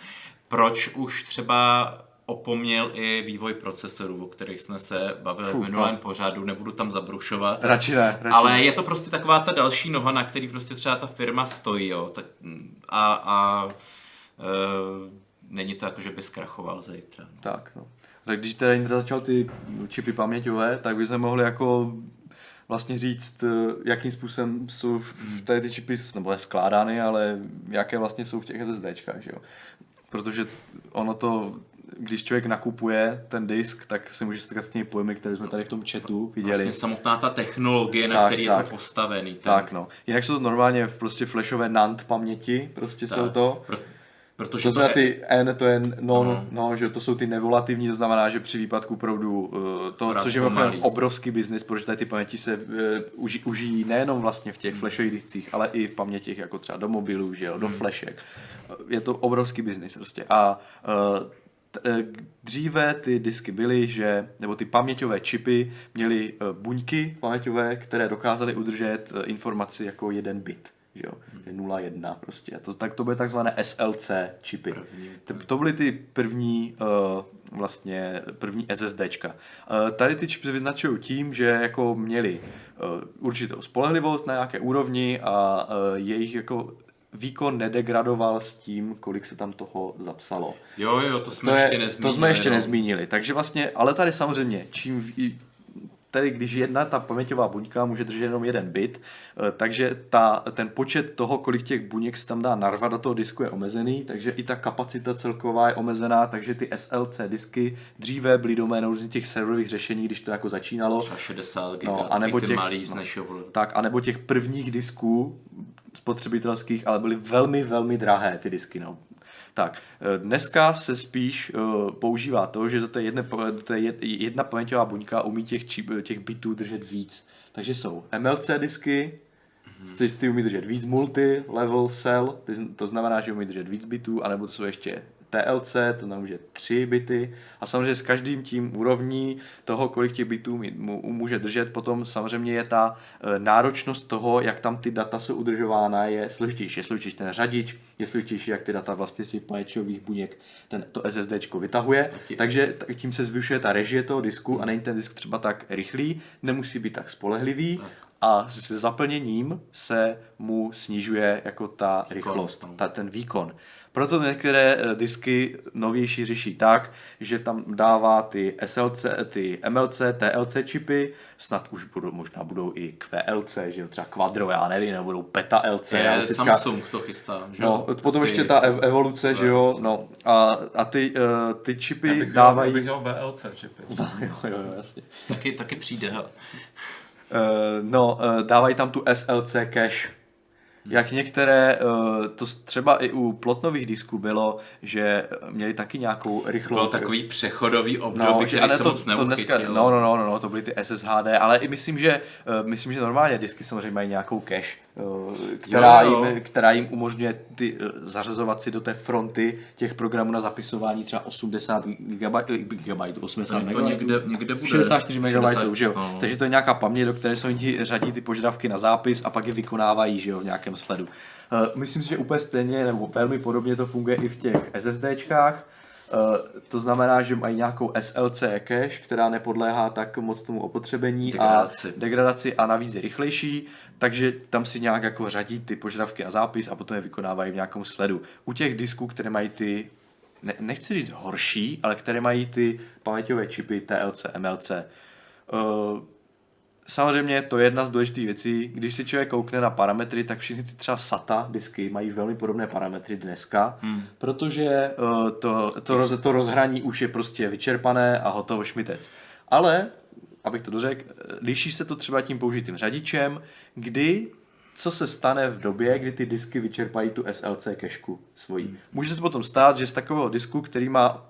Proč už třeba opomněl i vývoj procesorů, o kterých jsme se bavili
Fuh,
v minulém
no.
pořadu, nebudu tam zabrušovat.
Radši ne, radši
Ale
ne.
je to prostě taková ta další noha, na který prostě třeba ta firma stojí, jo. Tak, a a e, není to jako, že by zkrachoval zítra. No.
Tak, no. Tak když teda Intel začal ty čipy paměťové, tak bychom mohli jako vlastně říct, eh, jakým způsobem jsou tady ty čipy, nebo ne skládány, ale jaké vlastně jsou v těch SSDčkách, že jo. Protože ono to, když člověk nakupuje ten disk, tak se může setkat s těmi pojmy, které jsme tady v tom chatu viděli.
Vlastně samotná ta technologie, na
Tak,
který je
tak.
to postavený. Ten,
Tak no. Jinak jsou to normálně v prostě flashové NAND paměti, prostě
tak.
jsou to.
Pro, protože
To
to, je,
ty N, to je non, no, že to jsou ty nevolativní, to znamená, že při výpadku proudu, uh, to,
Akorát
což je mimochodem obrovský biznis, protože tady ty paměti se uh, uži, užijí nejenom vlastně v těch flashových discích, ale i v pamětích jako třeba do mobilů, že jo, do flashek. Uh, Je to obrovský biznis prostě. A uh, t- eh, dříve ty disky byly, že, nebo ty paměťové čipy měly buňky paměťové, které dokázaly udržet informaci jako jeden bit. Že jo, že 0,1 prostě. A to, tak to byly takzvané SLC čipy.
První,
To, to byly ty první uh, vlastně první SSDčka. Uh, tady ty čipy se vyznačují tím, že jako měli uh, určitou spolehlivost na nějaké úrovni a uh, jejich jako výkon nedegradoval s tím, kolik se tam toho zapsalo.
jo, jo, to jsme
To,
ještě
je,
nezmínili.
to jsme ještě
no.
nezmínili. Takže vlastně, ale tady samozřejmě, čím tady když jedna ta paměťová buňka může držet jenom jeden bit, eh, takže ta, ten počet toho, kolik těch buněk se tam dá narvat do toho disku je omezený, takže i ta kapacita celková je omezená, takže ty SLC disky dříve byly doménou těch serverových řešení, když to jako začínalo.
Třeba 60 GB,
No, anebo těch-
malý z
no. Tak, anebo těch prvních disků spotřebitelských, ale byly velmi, velmi drahé ty disky. No. Tak, eh, dneska se spíš uh, používá to, že do té jedné, pa- do té jed- jedna paměťová buňka umí těch, čip, těch bitů držet víc. Takže jsou MLC disky, mm-hmm. ty umí držet víc multi, level, cell, to znamená, že umí držet víc bitů, anebo to jsou ještě TLC, to znamená, že 3 bity. A samozřejmě s každým tím úrovní toho, kolik těch bitů mi- mu může držet, potom samozřejmě je ta e, náročnost toho, jak tam ty data jsou udržována, je složitější. Je složitější ten řadič, je složitější, jak ty data vlastně z těch paměťových buněk ten, to SSDčko vytahuje. Takže tím se zvyšuje ta režie toho disku a není ten disk třeba tak rychlý, nemusí být tak spolehlivý.
Tak.
A se zaplněním se mu snižuje jako ta rychlost,
no.
ta, ten výkon. Proto některé eh, disky novější řeší tak, že tam dává ty SLC, ty MLC, TLC čipy, snad už budou, možná budou i QLC, že jo, třeba Quadro, já nevím, nebo budou Peta LC.
Je,
ale teďka-
Samsung to chystá, že
No,
jo?
potom
Ty-
ještě ta ev- evoluce, že jo, no, a, a ty, uh, ty
Já
čipy
bych dávají... bych dal VLC čipy.
jo, jo, jo, jasně.
Taky, taky přijde, hele.
Uh, no, uh, dávají tam tu SLC cache. Jak některé, uh, to třeba i u plotnových disků bylo, že měli taky nějakou rychlou...
Bylo takový přechodový období,
No,
no,
že,
který se
to,
moc
to dneska, no, no, no, no, no, to byly ty SSHD, ale i myslím, že, uh, myslím, že normálně disky samozřejmě mají nějakou cache, která,
Jo, jo.
Jim, která jim umožňuje ty, uh, zařazovat si do té fronty těch programů na zapisování třeba 80 GB, gigabajtů, 80
To, to
megabajtů.
někde, někde bude.
64 MB,
60,
že jo?
no.
Takže to je nějaká paměť, do které se oni řadí ty požadavky na zápis a pak je vykonávají, že jo, v nějakém sledu. Uh, myslím si, že úplně stejně nebo velmi podobně to funguje i v těch SSDčkách. Uh, to znamená, že mají nějakou SLC cache, která nepodléhá tak moc tomu opotřebení
Degradaci.
a degradaci a navíc je rychlejší, takže tam si nějak jako řadí ty požadavky na zápis a potom je vykonávají v nějakém sledu. U těch disků, které mají ty ne, nechci říct horší, ale které mají ty paměťové čipy TLC, MLC. Uh, samozřejmě to je jedna z důležitých věcí. Když si člověk koukne na parametry, tak všechny ty třeba SATA disky mají velmi podobné parametry dneska, hmm. protože uh, to, to, roz, to rozhraní už je prostě vyčerpané a hotovo šmitec. Ale, abych to dořekl, liší se to třeba tím použitým řadičem, kdy co se stane v době, kdy ty disky vyčerpají tu SLC kešku svojí. Může se potom stát, že z takového disku, který má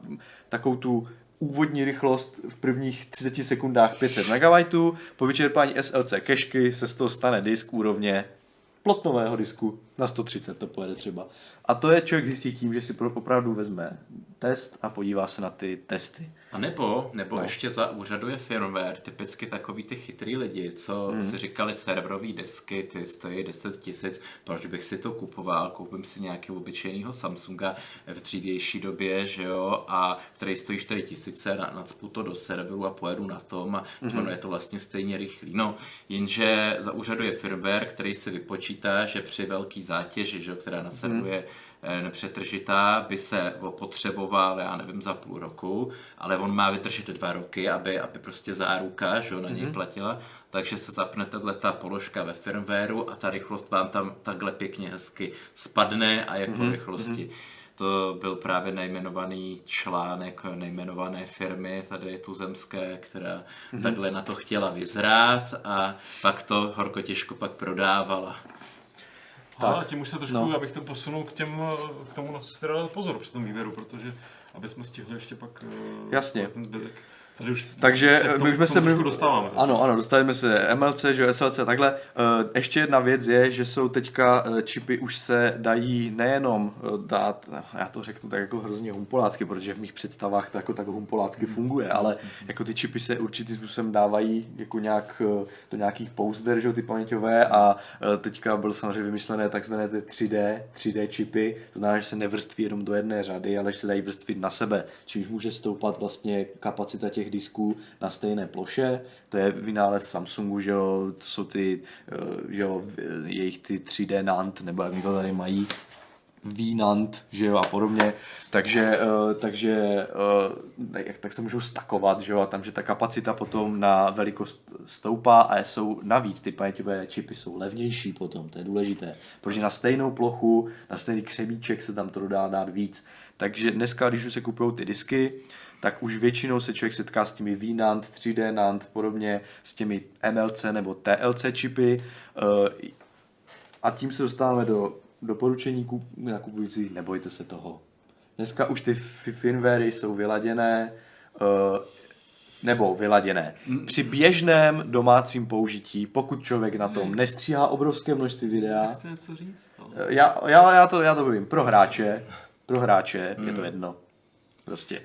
takovou tu úvodní rychlost v prvních 30 sekundách 500 MB, po vyčerpání SLC kešky se z toho stane disk úrovně plotnového disku, Na 130 to pojede třeba. A to je člověk zjistí tím, že si opravdu vezme test a podívá se na ty testy.
A nebo, nebo
No.
ještě zaúřaduje firmware, typicky takový ty chytrý lidi, co
Mhm.
mm. si říkali serverové desky, ty stojí 10 tisíc, proč bych si to kupoval, koupím si nějakého obyčejného Samsunga v dřívější době, že jo, a který stojí 4 tisíce, na, nacpu to do serveru a pojedu na tom a
Mhm.
mm. ono je to vlastně stejně rychlý. No, jenže zaúřaduje firmware, který si vypočítá, že při velký zátěži, že která na serveru je eh, nepřetržitá, by se potřeboval, já nevím, za půl roku, ale on má vydržet dva roky, aby, aby prostě záruka že na něj platila, takže se zapne tato ta položka ve firmwareu a ta rychlost vám tam takhle pěkně hezky spadne a je po rychlosti. To byl právě nejmenovaný článek nejmenované firmy tady tuzemské, která takhle na to chtěla vyzrát a pak to horko těžko pak prodávala.
Tak. A
Tak.
tím už se trošku,
No.
no. abych to posunul k, těm, k tomu, na co dal pozor při tom výběru, protože aby jsme stihli ještě pak eh,
Jasně.
ten zbytek. Tady už
Takže
se
my už jsme se...
trošku dostáváme.
Ano, ano, dostáváme se MLC, že SLC, takhle. Eh, Ještě jedna věc je, že jsou teďka eh, čipy už se dají nejenom eh, dát, já to řeknu tak jako hrozně humpolácky, protože v mých představách to jako tak humpolácky funguje, ale jako ty čipy se určitým způsobem dávají jako nějak do nějakých pouzder, že ty paměťové a teďka byl samozřejmě vymyšlené takzvané ty 3D, 3D čipy, to znamená, že se nevrství jenom do jedné řady, ale že se dají vrstvit na sebe, čímž může stoupat vlastně kapacita těch disků na stejné ploše. To je vynález Samsungu, že jo, to jsou ty, eh, že jo, jejich ty 3D NAND, nebo jak to tady mají, VNAND, že jo, a podobně. Takže, eh, takže eh, jak tak se můžou stakovat, že jo, a tam, že ta kapacita potom na velikost stoupá a jsou navíc, ty paměťové čipy jsou levnější potom, to je důležité, protože na stejnou plochu, na stejný křemíček se tam to dá dát víc. Takže dneska, když už se kupují ty disky, tak už většinou se člověk setká s těmi VNAND, 3D NAND, podobně s těmi MLC nebo TLC čipy. eh, a tím se dostáváme do doporučení kup- nakupujících, nebojte se toho. Dneska už ty fi- firmwary jsou vyladěné, eh, nebo vyladěné. Při běžném domácím použití, pokud člověk na tom nestříhá obrovské množství videa,
Chci něco říct. No.
já, já, já, to, já to vím, pro hráče, pro hráče je to jedno. Prostě.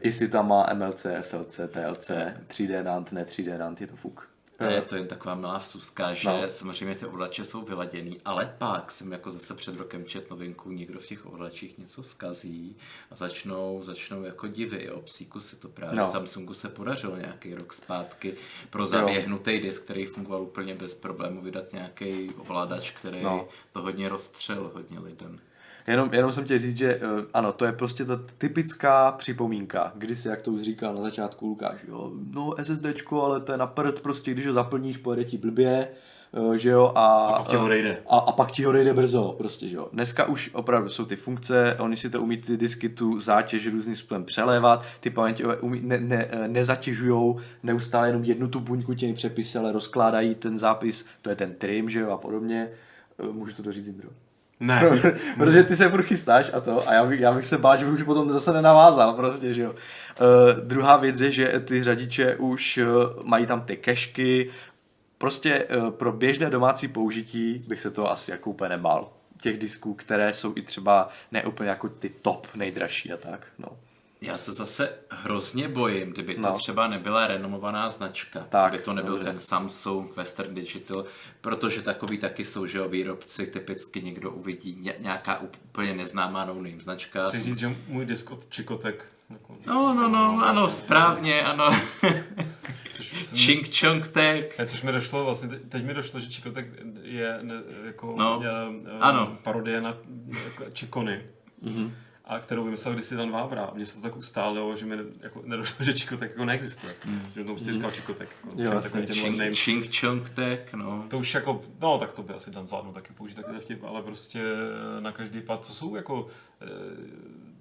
Jestli tam má MLC, SLC, TLC, 3D NAND, ne 3D NAND, je to fuk.
To je, to jen taková milá vsuvka, že
No.
samozřejmě ty ovladače jsou vyladěný, ale pak jsem jako zase před rokem čet novinku, někdo v těch ovladačích něco zkazí a začnou, začnou jako divy, jo. Psíku se to právě,
No.
Samsungu se podařilo nějaký rok zpátky pro zaběhnutý disk, který fungoval úplně bez problému, vydat nějaký ovladač, který
no.
to hodně rozstřel hodně lidem.
Jenom, jenom jsem chtěl říct, že uh, ano, to je prostě ta typická připomínka, kdy si, jak to už říkal na začátku Lukáš, jo, no SSDčko, ale to je na prd, prostě když ho zaplníš, pojede ti blbě, uh, že jo, a,
A pak ti
eh,
odejde.
A, a pak ti odejde brzo, prostě, že jo. Dneska už opravdu jsou ty funkce, oni si to umí ty disky tu zátěž různým způsobem přelévat, ty paměťové umí, ne, ne, nezatěžujou neustále jenom jednu tu buňku těmi přepisy, ale rozkládají ten zápis, to je ten trim, že jo, a podobně. Eh, Můžu to doříct, Indro?
Ne,
Protože ty se furt chystáš a to, a já bych, já bych se bál, že bych už potom zase nenavázal, prostě, že jo. Uh, druhá věc je, že ty řadiče už uh, mají tam ty kešky, prostě uh, pro běžné domácí použití bych se to asi jako úplně nebál. Těch disků, které jsou i třeba ne úplně jako ty top nejdražší a tak, no.
Já se zase hrozně bojím, kdyby to
No.
třeba nebyla renomovaná značka,
Tak,
kdyby to nebyl
dobře.
ten Samsung, Western Digital, protože takový taky jsou, že jo, výrobci, typicky někdo uvidí ně- nějaká úplně neznámá no-name značka.
chci říct, že můj disk od Čikotek. Jako,
No, no, no, ano, správně, ano.
což,
Ching Chong Tech.
Ne, což mi došlo, vlastně te- teď mi došlo, že Čikotek je ne, jako
No,
je,
ano.
parodie na jako Čikony. Mm-hmm. A kterou vymyslel kdysi Dan Vávra. Mně se to tak ustálilo, že mi jako, nedošlo, že Čikotek jako neexistuje. Mm. Že to prostě říkal Čikotek. Jako,
Jo,
těm
Ching, Chong Tech, no.
To už jako, no tak to by asi Dan zvládnu taky použít takový vtip, ale prostě na každý pad, co jsou jako e,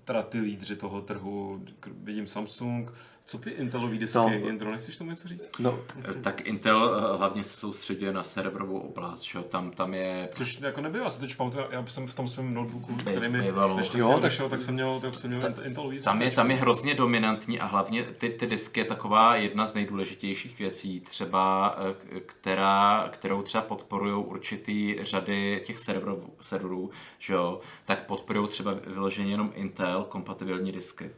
teda ty lídři toho trhu, vidím Samsung, Co ty Intelový disky?
No.
Jindro, nechceš tomu něco říct?
No,
Tak Intel eh, hlavně se soustředuje na serverovou oblast, že jo? Tam, tam je
Což jako nebylo, já si teď pamatuju, já jsem v tom svém notebooku,
By-
který mi
bývalo.
ještě
Jo,
jo,
tak-
vyšel, tak jsem měl, tak jsem měl Intelový disky.
Tam je, tam je hrozně dominantní a hlavně ty, ty disky je taková jedna z nejdůležitějších věcí, třeba, eh, která, kterou třeba podporují určitý řady těch serverů, serverů že jo, tak podporují třeba vyloženě jenom Intel kompatibilní disky.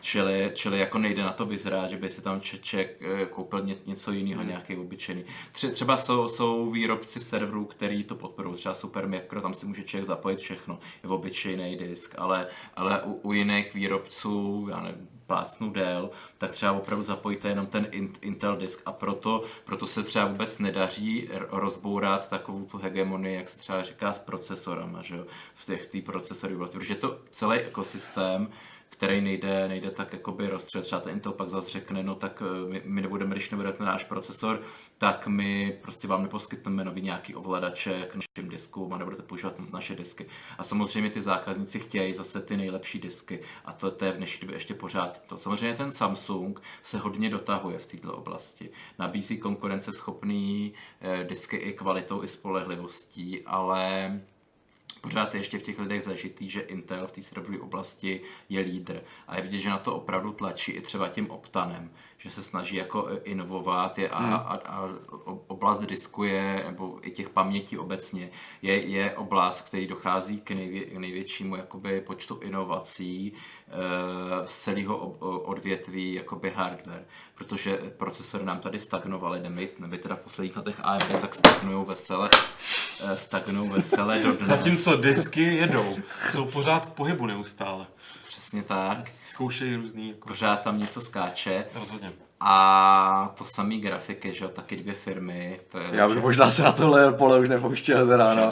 Čili, čili jako nejde na to vyzrát, že by si tam Čeček eh, koupil ně, něco jiného, hmm. nějaký obyčejný. Tře, třeba jsou, jsou výrobci serverů, který to podporují, třeba Supermicro, tam si může člověk zapojit všechno, je v obyčejný disk, ale, ale u, u jiných výrobců, já nevím, plácnu Dell, tak třeba opravdu zapojíte jenom ten in- Intel disk a proto, proto se třeba vůbec nedaří rozbourat takovou tu hegemonii, jak se třeba říká s procesorama, že jo, v těch tý procesory protože je to celý ekosystém, který nejde, nejde tak jakoby rozstřelit. Třeba ten Intel pak zase řekne, no tak eh, my, my nebudeme, když nebudete náš procesor, tak my prostě vám neposkytneme nový nějaký ovladače k našim diskům a nebudete používat naše disky. A samozřejmě ty zákazníci chtějí zase ty nejlepší disky a to, to je v dnešní době ještě pořád to. Samozřejmě ten Samsung se hodně dotahuje v této oblasti. Nabízí konkurenceschopný eh, disky i kvalitou, i spolehlivostí, ale pořád je ještě v těch lidech zažitý, že Intel v té serverové oblasti je lídr. A je vidět, že na to opravdu tlačí i třeba tím Optanem, že se snaží jako inovovat je a, a, a oblast disku je, nebo i těch pamětí obecně, je, je oblast, který dochází k, nejvě, k největšímu jakoby, počtu inovací e, z celého odvětví jakoby hardware, protože procesory nám tady stagnovaly, neby, neby teda v posledních letech AMD tak stagnují vesele, e, stagnují vesele do dne.
Zatímco disky jedou, jsou pořád v pohybu neustále.
Přesně tak.
Zkoušejí různý, jako,
Pořád tam něco skáče.
rozhodně.
A to samý grafiky, že jo, taky dvě firmy. To je,
já bych
že-
možná se na tohle pole už nepouštěl teda, no.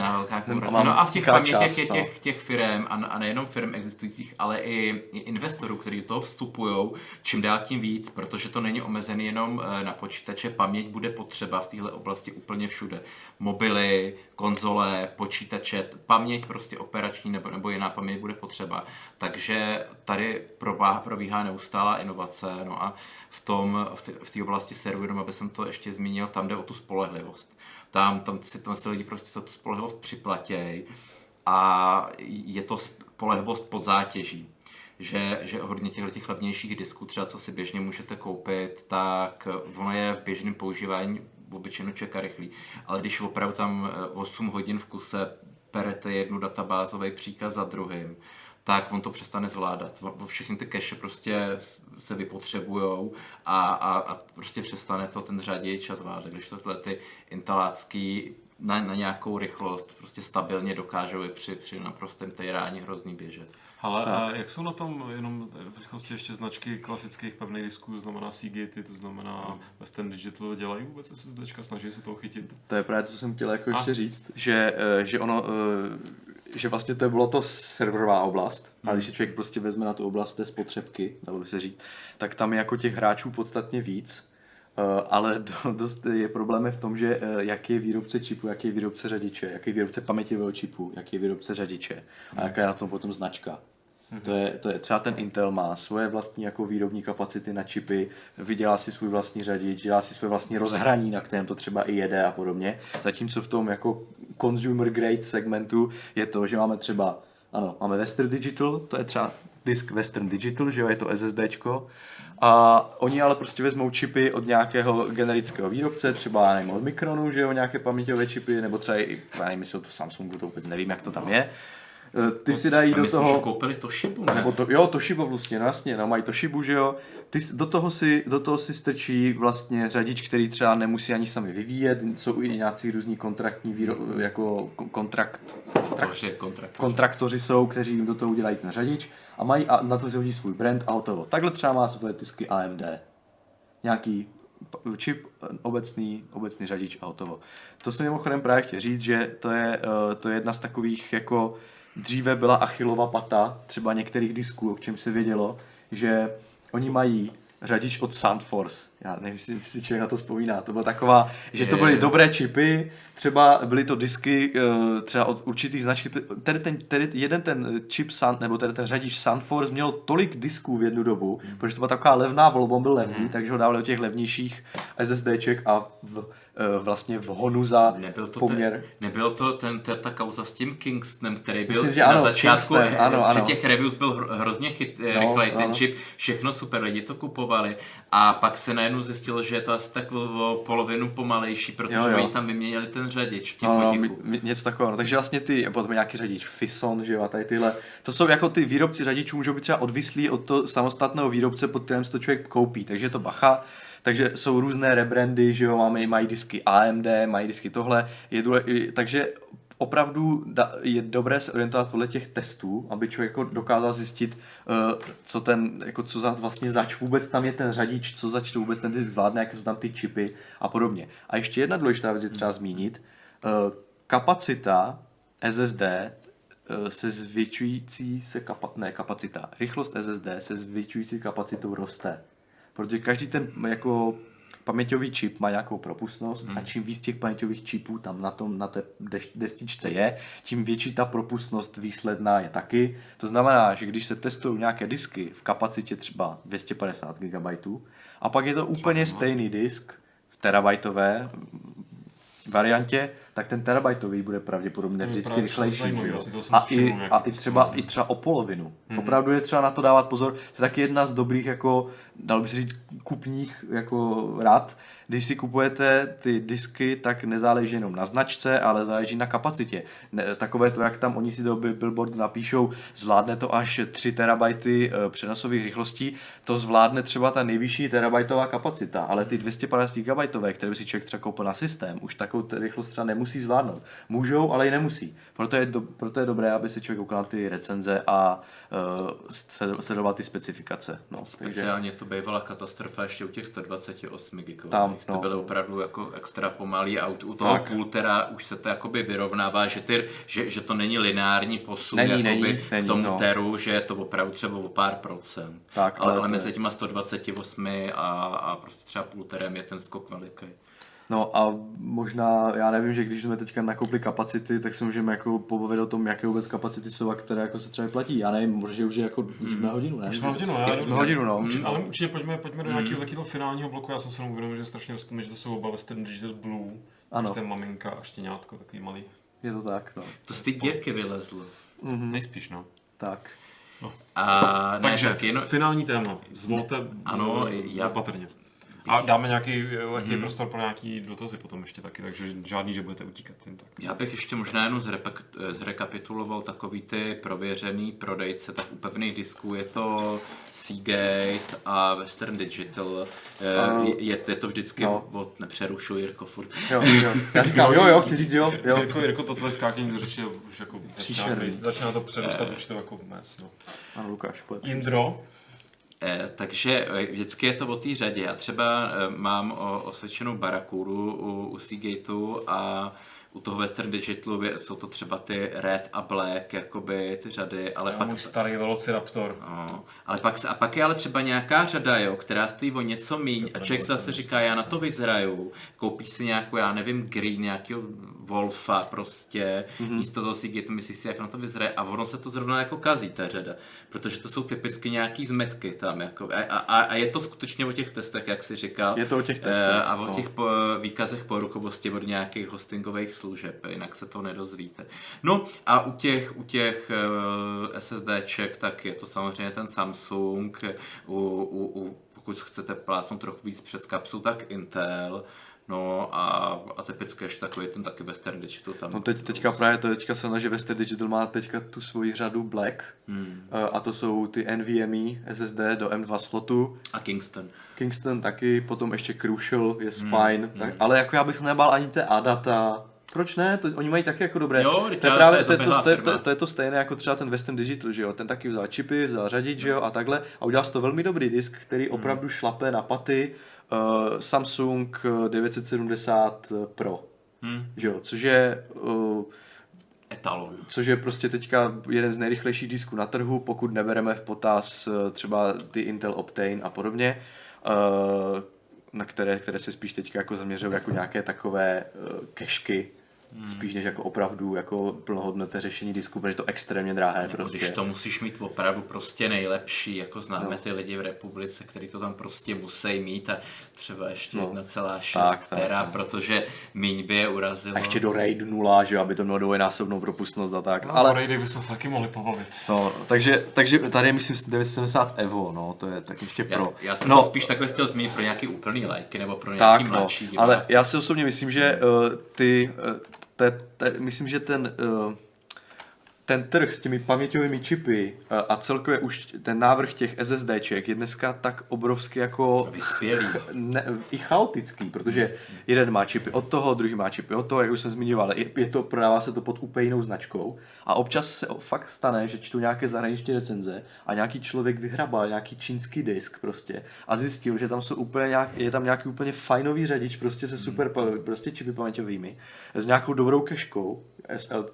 No a v těch
část,
je
no.
těch, těch firm a, a nejenom firm existujících, ale i, i investorů, kteří do toho vstupují, čím dál tím víc, protože to není omezený jenom eh, na počítače. Paměť bude potřeba v téhle oblasti úplně všude. Mobily, konzole, počítače, paměť prostě operační nebo, nebo jiná paměť bude potřeba. Takže tady probíhá neustálá inovace. No a v tom, v té oblasti serverů, aby jsem to ještě zmínil, tam jde o tu spolehlivost. Tam, tam, si, tam si lidi prostě za tu spolehlivost připlatějí a je to spolehlivost pod zátěží. Že, že hodně těchto těch levnějších disků, třeba co si běžně můžete koupit, tak ono je v běžném používání obyčejně čeká rychlý. Ale když opravdu tam eh, 8 hodin v kuse perete jednu databázový příkaz za druhým, tak on to přestane zvládat. Všechny ty cache prostě se vypotřebujou a, a, a prostě přestane to ten řaději zvládat. Když tohle ty intelácký na, na nějakou rychlost prostě stabilně dokážou i při, při naprostém tejrání hrozný běžet.
Ale a jak jsou na tom jenom v rychlosti ještě značky klasických pevných disků, to znamená Seagate, to znamená Western Digital, dělají vůbec SSDčka, snaží se toho chytit?
To je právě to, co jsem chtěl jako
A.
ještě říct, že, eh, že ono, eh, že vlastně to bylo to serverová oblast, a když se člověk prostě vezme na tu oblast té spotřebky, dalo by se říct, tak tam je jako těch hráčů podstatně víc, eh, ale do- dost je problém v tom, že eh, jaký je výrobce čipu, jaký je výrobce řadiče, jaký je výrobce paměťového čipu, jaký je výrobce řadiče a jaká je na tom potom značka. To je, to je, třeba ten Intel má svoje vlastní jako výrobní kapacity na čipy, vydělá si svůj vlastní řadič, dělá si svoje vlastní rozhraní, na kterém to třeba i jede a podobně. Zatímco v tom jako consumer grade segmentu je to, že máme třeba, ano, máme Western Digital, to je třeba disk Western Digital, že jo, je to SSDčko. A oni ale prostě vezmou čipy od nějakého generického výrobce, třeba nevím, od Micronu, že jo, nějaké paměťové čipy, nebo třeba i, já nevím, jestli to Samsungu, to vůbec nevím, jak to tam je. Eh, Ty si dají do
myslím,
toho...
že koupili to šibu, ne?
Nebo to, jo, Toshiba vlastně, no jasně, no, mají Toshibu, že jo. Ty, do, toho si, do toho si strčí vlastně řadič, který třeba nemusí ani sami vyvíjet, jsou i nějací různí kontraktní výro, jako ko- kontrakt,
Kontrakt. kontrakt.
kontraktoři jsou, kteří jim do toho udělají ten řadič a mají a na to si hodí svůj brand a hotovo. Takhle třeba má svoje tisky AMD. Nějaký čip, obecný, obecný řadič a hotovo. To jsem mimochodem právě chtěl říct, že to je, eh, to je jedna z takových jako dříve byla Achillova pata, třeba některých disků, o čem se vědělo, že oni mají řadič od Soundforce, já nevím, jestli si člověk na to vzpomíná, to byla taková, že to byly dobré čipy, třeba byly to disky eh, třeba od určitých značky, tady ten, tady jeden ten čip Sun, nebo tady ten řadič Sunforce měl tolik disků v jednu dobu,
Hmm.
protože to byla taková levná volba, byl levný, takže ho dávali do těch levnějších SSDček a v, vlastně v honu za
Nebyl to,
poměr.
ten, nebyl to ten, ta, ta kauza s tím Kingstonem, který byl
Myslím, že
na
ano, s
začátku,
Kingstonem, ano,
při
ano.
těch reviews byl hro, hrozně chyt,
No,
no, rychlej ten
ano.
čip, všechno super, lidi to kupovali a pak se najednou zjistilo, že je to asi tak o, polovinu pomalejší, protože
Jo, jo.
oni tam vyměnili ten řadič tím
No, no,
potichu.
mi- mi- něco takového. No, takže vlastně ty, potom nějaký řadič Fison, že jo, a tady tyhle, to jsou jako ty výrobci řadičů, můžou být třeba odvislí od toho samostatného výrobce, pod kterým si to člověk koupí, takže to bacha. Takže jsou různé rebrandy, že jo, máme, mají disky AMD, mají disky tohle, je důle, i- takže opravdu da, je dobré se orientovat podle těch testů, aby člověk jako dokázal zjistit, uh, co ten, jako co za, vlastně zač vůbec tam je ten řadič, co zač to vůbec ten disk zvládne, jaké jsou tam ty čipy a podobně. A ještě jedna důležitá věc je třeba zmínit, uh, kapacita SSD eh, se zvětšující se kapa- ne, kapacita, rychlost SSD se zvětšující kapacitou roste. Protože každý ten jako paměťový čip má nějakou propustnost
Hmm.
a čím víc těch paměťových čipů tam na, tom, na té destičce je, tím větší ta propustnost výsledná je taky. To znamená, že když se testují nějaké disky v kapacitě třeba 250 GB a pak je to úplně stejný disk v terabajtové variantě, tak ten terabajtový bude pravděpodobně vždycky
právě
rychlejší.
zajímavý,
A, i, a i třeba, i třeba o polovinu. Mm-hmm. Opravdu je třeba na to dávat pozor. To je taky jedna z dobrých, jako, dal by se říct, kupních jako rad. Když si kupujete ty disky, tak nezáleží jenom na značce, ale záleží na kapacitě. Ne, takové to, jak tam oni si do bi- billboardu napíšou, zvládne to až 3 terabajty eh, přenosových rychlostí, to zvládne třeba ta nejvyšší terabajtová kapacita, ale ty 250 GB, které by si člověk třeba koupil na systém, už takovou rychlost třeba nemusí zvládnout. Můžou, ale i nemusí. Proto je, do, proto je dobré, aby si člověk koukal ty recenze a uh, sledoval ty specifikace. No, takže,
Speciálně to bývala katastrofa ještě u těch 128 GB.
Tam,
to
no.
byly opravdu jako extra pomalý a u, u toho
Tak.
pultera už se to jakoby vyrovnává, že, ty, že, že to není lineární posun
Není,
jakoby
není,
k
není,
tomu
no.
teru, že je to opravdu třeba o pár procent.
Tak,
ale,
ale
ale
to
mezi těma 128 a, a prostě třeba pulterem je ten skok veliký.
No a možná, já nevím, že když jsme teďka nakoupili kapacity, tak se můžeme jako pobavit o tom, jaké vůbec kapacity jsou a které jako se třeba platí. Já nevím, možná už je jako, už jsme hodinu, ne?
Už jsme hodinu, já
Už
nevím.
hodinu, no.
Určitě, ale určitě pojďme, pojďme do nějakého takového finálního bloku. Já jsem se jenom uvědomil, že strašně rosteme, že to jsou oba Western Digital Blue.
Ano.
To je maminka a štěňátko, takový malý.
Je to tak, no.
To z té dírky vylezlo.
Mm-hmm. Nejspíš, no.
Tak.
A ne,
Takže
tak jenom,
finální téma. Zvolte
Ano, já-
opatrně. A dáme nějaký lehký
Mhm.
prostor pro nějaký dotazy potom ještě taky, takže žádný, že budete utíkat jen tak.
Já bych ještě možná jenom zrepak, zrekapituloval takový ty prověřený prodejce, tak u pevných disků je to Seagate a Western Digital. Eh. Je, je, je to vždycky
No.
od nepřerušuj Jirko furt.
Jo, jo. Já říkám, jo, jo, chci říct, jo, jo.
Jirko, Jirko, to tvoje skákání do řeči už jako začíná, začíná to přerůstat určitou jako mes, no.
Ano, Lukáš, pojď.
Indro,
Eh, takže eh, vždycky je to o té řadě. Já třeba eh, mám osvědčenou barakuru u, u Seagateu a u toho Western Digitalu je- jsou to třeba ty Red a Black, jakoby ty řady, ale
já
pak
můj starý Velociraptor.
No, ale pak, se- a pak je ale třeba nějaká řada, jo, která stojí o něco míň a člověk si zase říká, já na to vyzraju, koupí si nějakou, já nevím, green, nějakého Wolfa prostě, mm-hmm. místo toho Seagate, myslí si, jak na to vyzraje a ono se to zrovna jako kazí, ta řada, protože to jsou typicky nějaký zmetky tam, jako, a, a, a je to skutečně o těch testech, jak si říkal.
Je to o těch testech,
Eh, A o
no.
těch po, výkazech poruchovosti od nějakých hostingových služeb, jinak se to nedozvíte. No a u těch, u těch uh, SSDček, tak je to samozřejmě ten Samsung, u, u, u, pokud chcete plácnout trochu víc přes kapsu, tak Intel, No a, a typicky ještě takový ten taky Western Digital tam.
No teď, teďka právě to teďka se že Western Digital má teďka tu svoji řadu Black
Hmm.
eh, a to jsou ty NVMe SSD do M2 slotu.
A Kingston.
Kingston taky, potom ještě Crucial je
Hmm,
fajn, tak, ale jako já bych se nebál ani té ADATA. Proč ne? To, oni mají taky jako dobré.
Jo,
to
teď
je právě
to je
to, to, to, to, je to stejné jako třeba ten Western Digital, že jo? Ten taky vzal čipy, vzal řadič, že jo, a takhle. A udělal to velmi dobrý disk, který
Hmm.
opravdu šlape na paty. Uh, Samsung 970 Pro,
Hmm.
že jo? Což je uh,
Etalon.
což je prostě teďka jeden z nejrychlejších disků na trhu, pokud nebereme v potaz eh, třeba ty Intel Optane a podobně. Eh, na které, které se spíš teďka jako zaměřují jako nějaké takové uh, kešky, Hmm. Spíš než jako opravdu jako plnohodnotné řešení disku, protože je to extrémně drahé.
Nebo
prostě.
když to musíš mít opravdu prostě nejlepší, jako známe no. ty lidi v republice, kteří to tam prostě musí mít a třeba ještě no. 1,6 tera, protože míň by je urazilo.
A ještě do RAID 0, že aby to mělo dvojnásobnou propustnost a tak.
No, ale RAID bychom se taky mohli pobavit.
No, takže, takže tady je myslím 970 Evo, no, to je tak ještě pro.
Já, já jsem
no,
to spíš takhle chtěl zmínit pro nějaký úplný lajky nebo pro nějaký tak, mladší
no, Ale já si osobně myslím, že uh, ty uh, te, te, myslím, že ten, uh, ten trh s těmi paměťovými čipy a celkově už ten návrh těch SSDček je dneska tak obrovský jako...
Vyspělý.
Ne, I chaotický, protože jeden má čipy od toho, druhý má čipy od toho, jak už jsem zmiňoval, je, je to, prodává se to pod úplně jinou značkou. A občas se fakt stane, že čtu nějaké zahraniční recenze a nějaký člověk vyhrabal nějaký čínský disk prostě a zjistil, že tam jsou úplně nějak, je tam nějaký úplně fajnový řadič prostě se super prostě čipy paměťovými s nějakou dobrou keškou,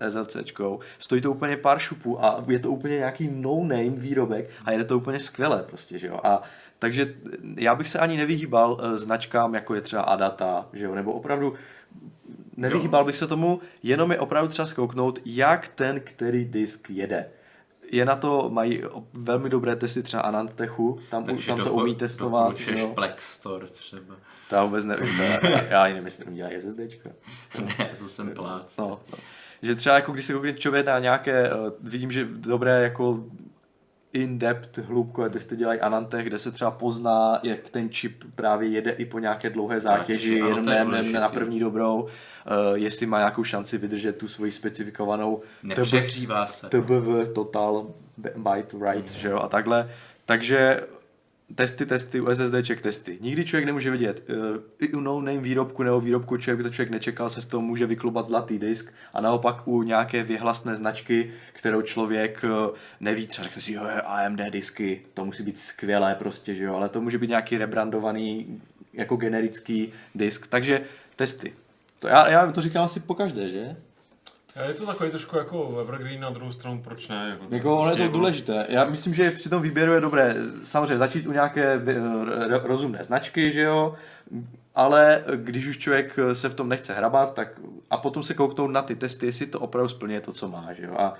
SLCčkou, stojí to úplně pár šupů a je to úplně nějaký no-name výrobek a je to úplně skvěle prostě, že jo. A takže já bych se ani nevyhýbal eh, značkám, jako je třeba Adata, že jo, nebo opravdu nevyhýbal bych se tomu, jenom je opravdu třeba zkouknout, jak ten, který disk jede. Je na to, mají velmi dobré testy třeba Anantechu, tam, Takže tam to umí testovat.
Takže Plex Store třeba.
To vůbec nevím, to, já ani nemyslím, dělají SSDčka.
ne, to jsem plác.
No, no. Že třeba jako když se koukne člověk na nějaké, uh, vidím, že dobré jako in-depth hloubkové testy dělají Anantech, kde se třeba pozná, jak ten čip právě jede i po nějaké dlouhé zátěži, zátěži jenom ne, ne, na první dobrou, uh, jestli má nějakou šanci vydržet tu svoji specifikovanou
Nepřehřívá se.
TBV Total Byte Writes, mm. že jo, a takhle. Takže testy, testy, u SSDček testy. Nikdy člověk nemůže vidět. Eh, I u no name výrobku nebo výrobku člověk by to člověk nečekal, se z toho může vyklubat zlatý disk a naopak u nějaké vyhlasné značky, kterou člověk eh, neví, třeba řekne si, jo, AMD disky, to musí být skvělé prostě, že jo, ale to může být nějaký rebrandovaný jako generický disk, takže testy. To já, já to říkám asi po každé, že?
Je to takový trošku jako Evergreen na druhou stranu, proč ne?
Jako, jako ono je to jako... důležité. Já myslím, že při tom výběru je dobré samozřejmě začít u nějaké rozumné značky, že jo, ale když už člověk se v tom nechce hrabat, tak a potom se kouknout na ty testy, jestli to opravdu splňuje to, co má, že jo. A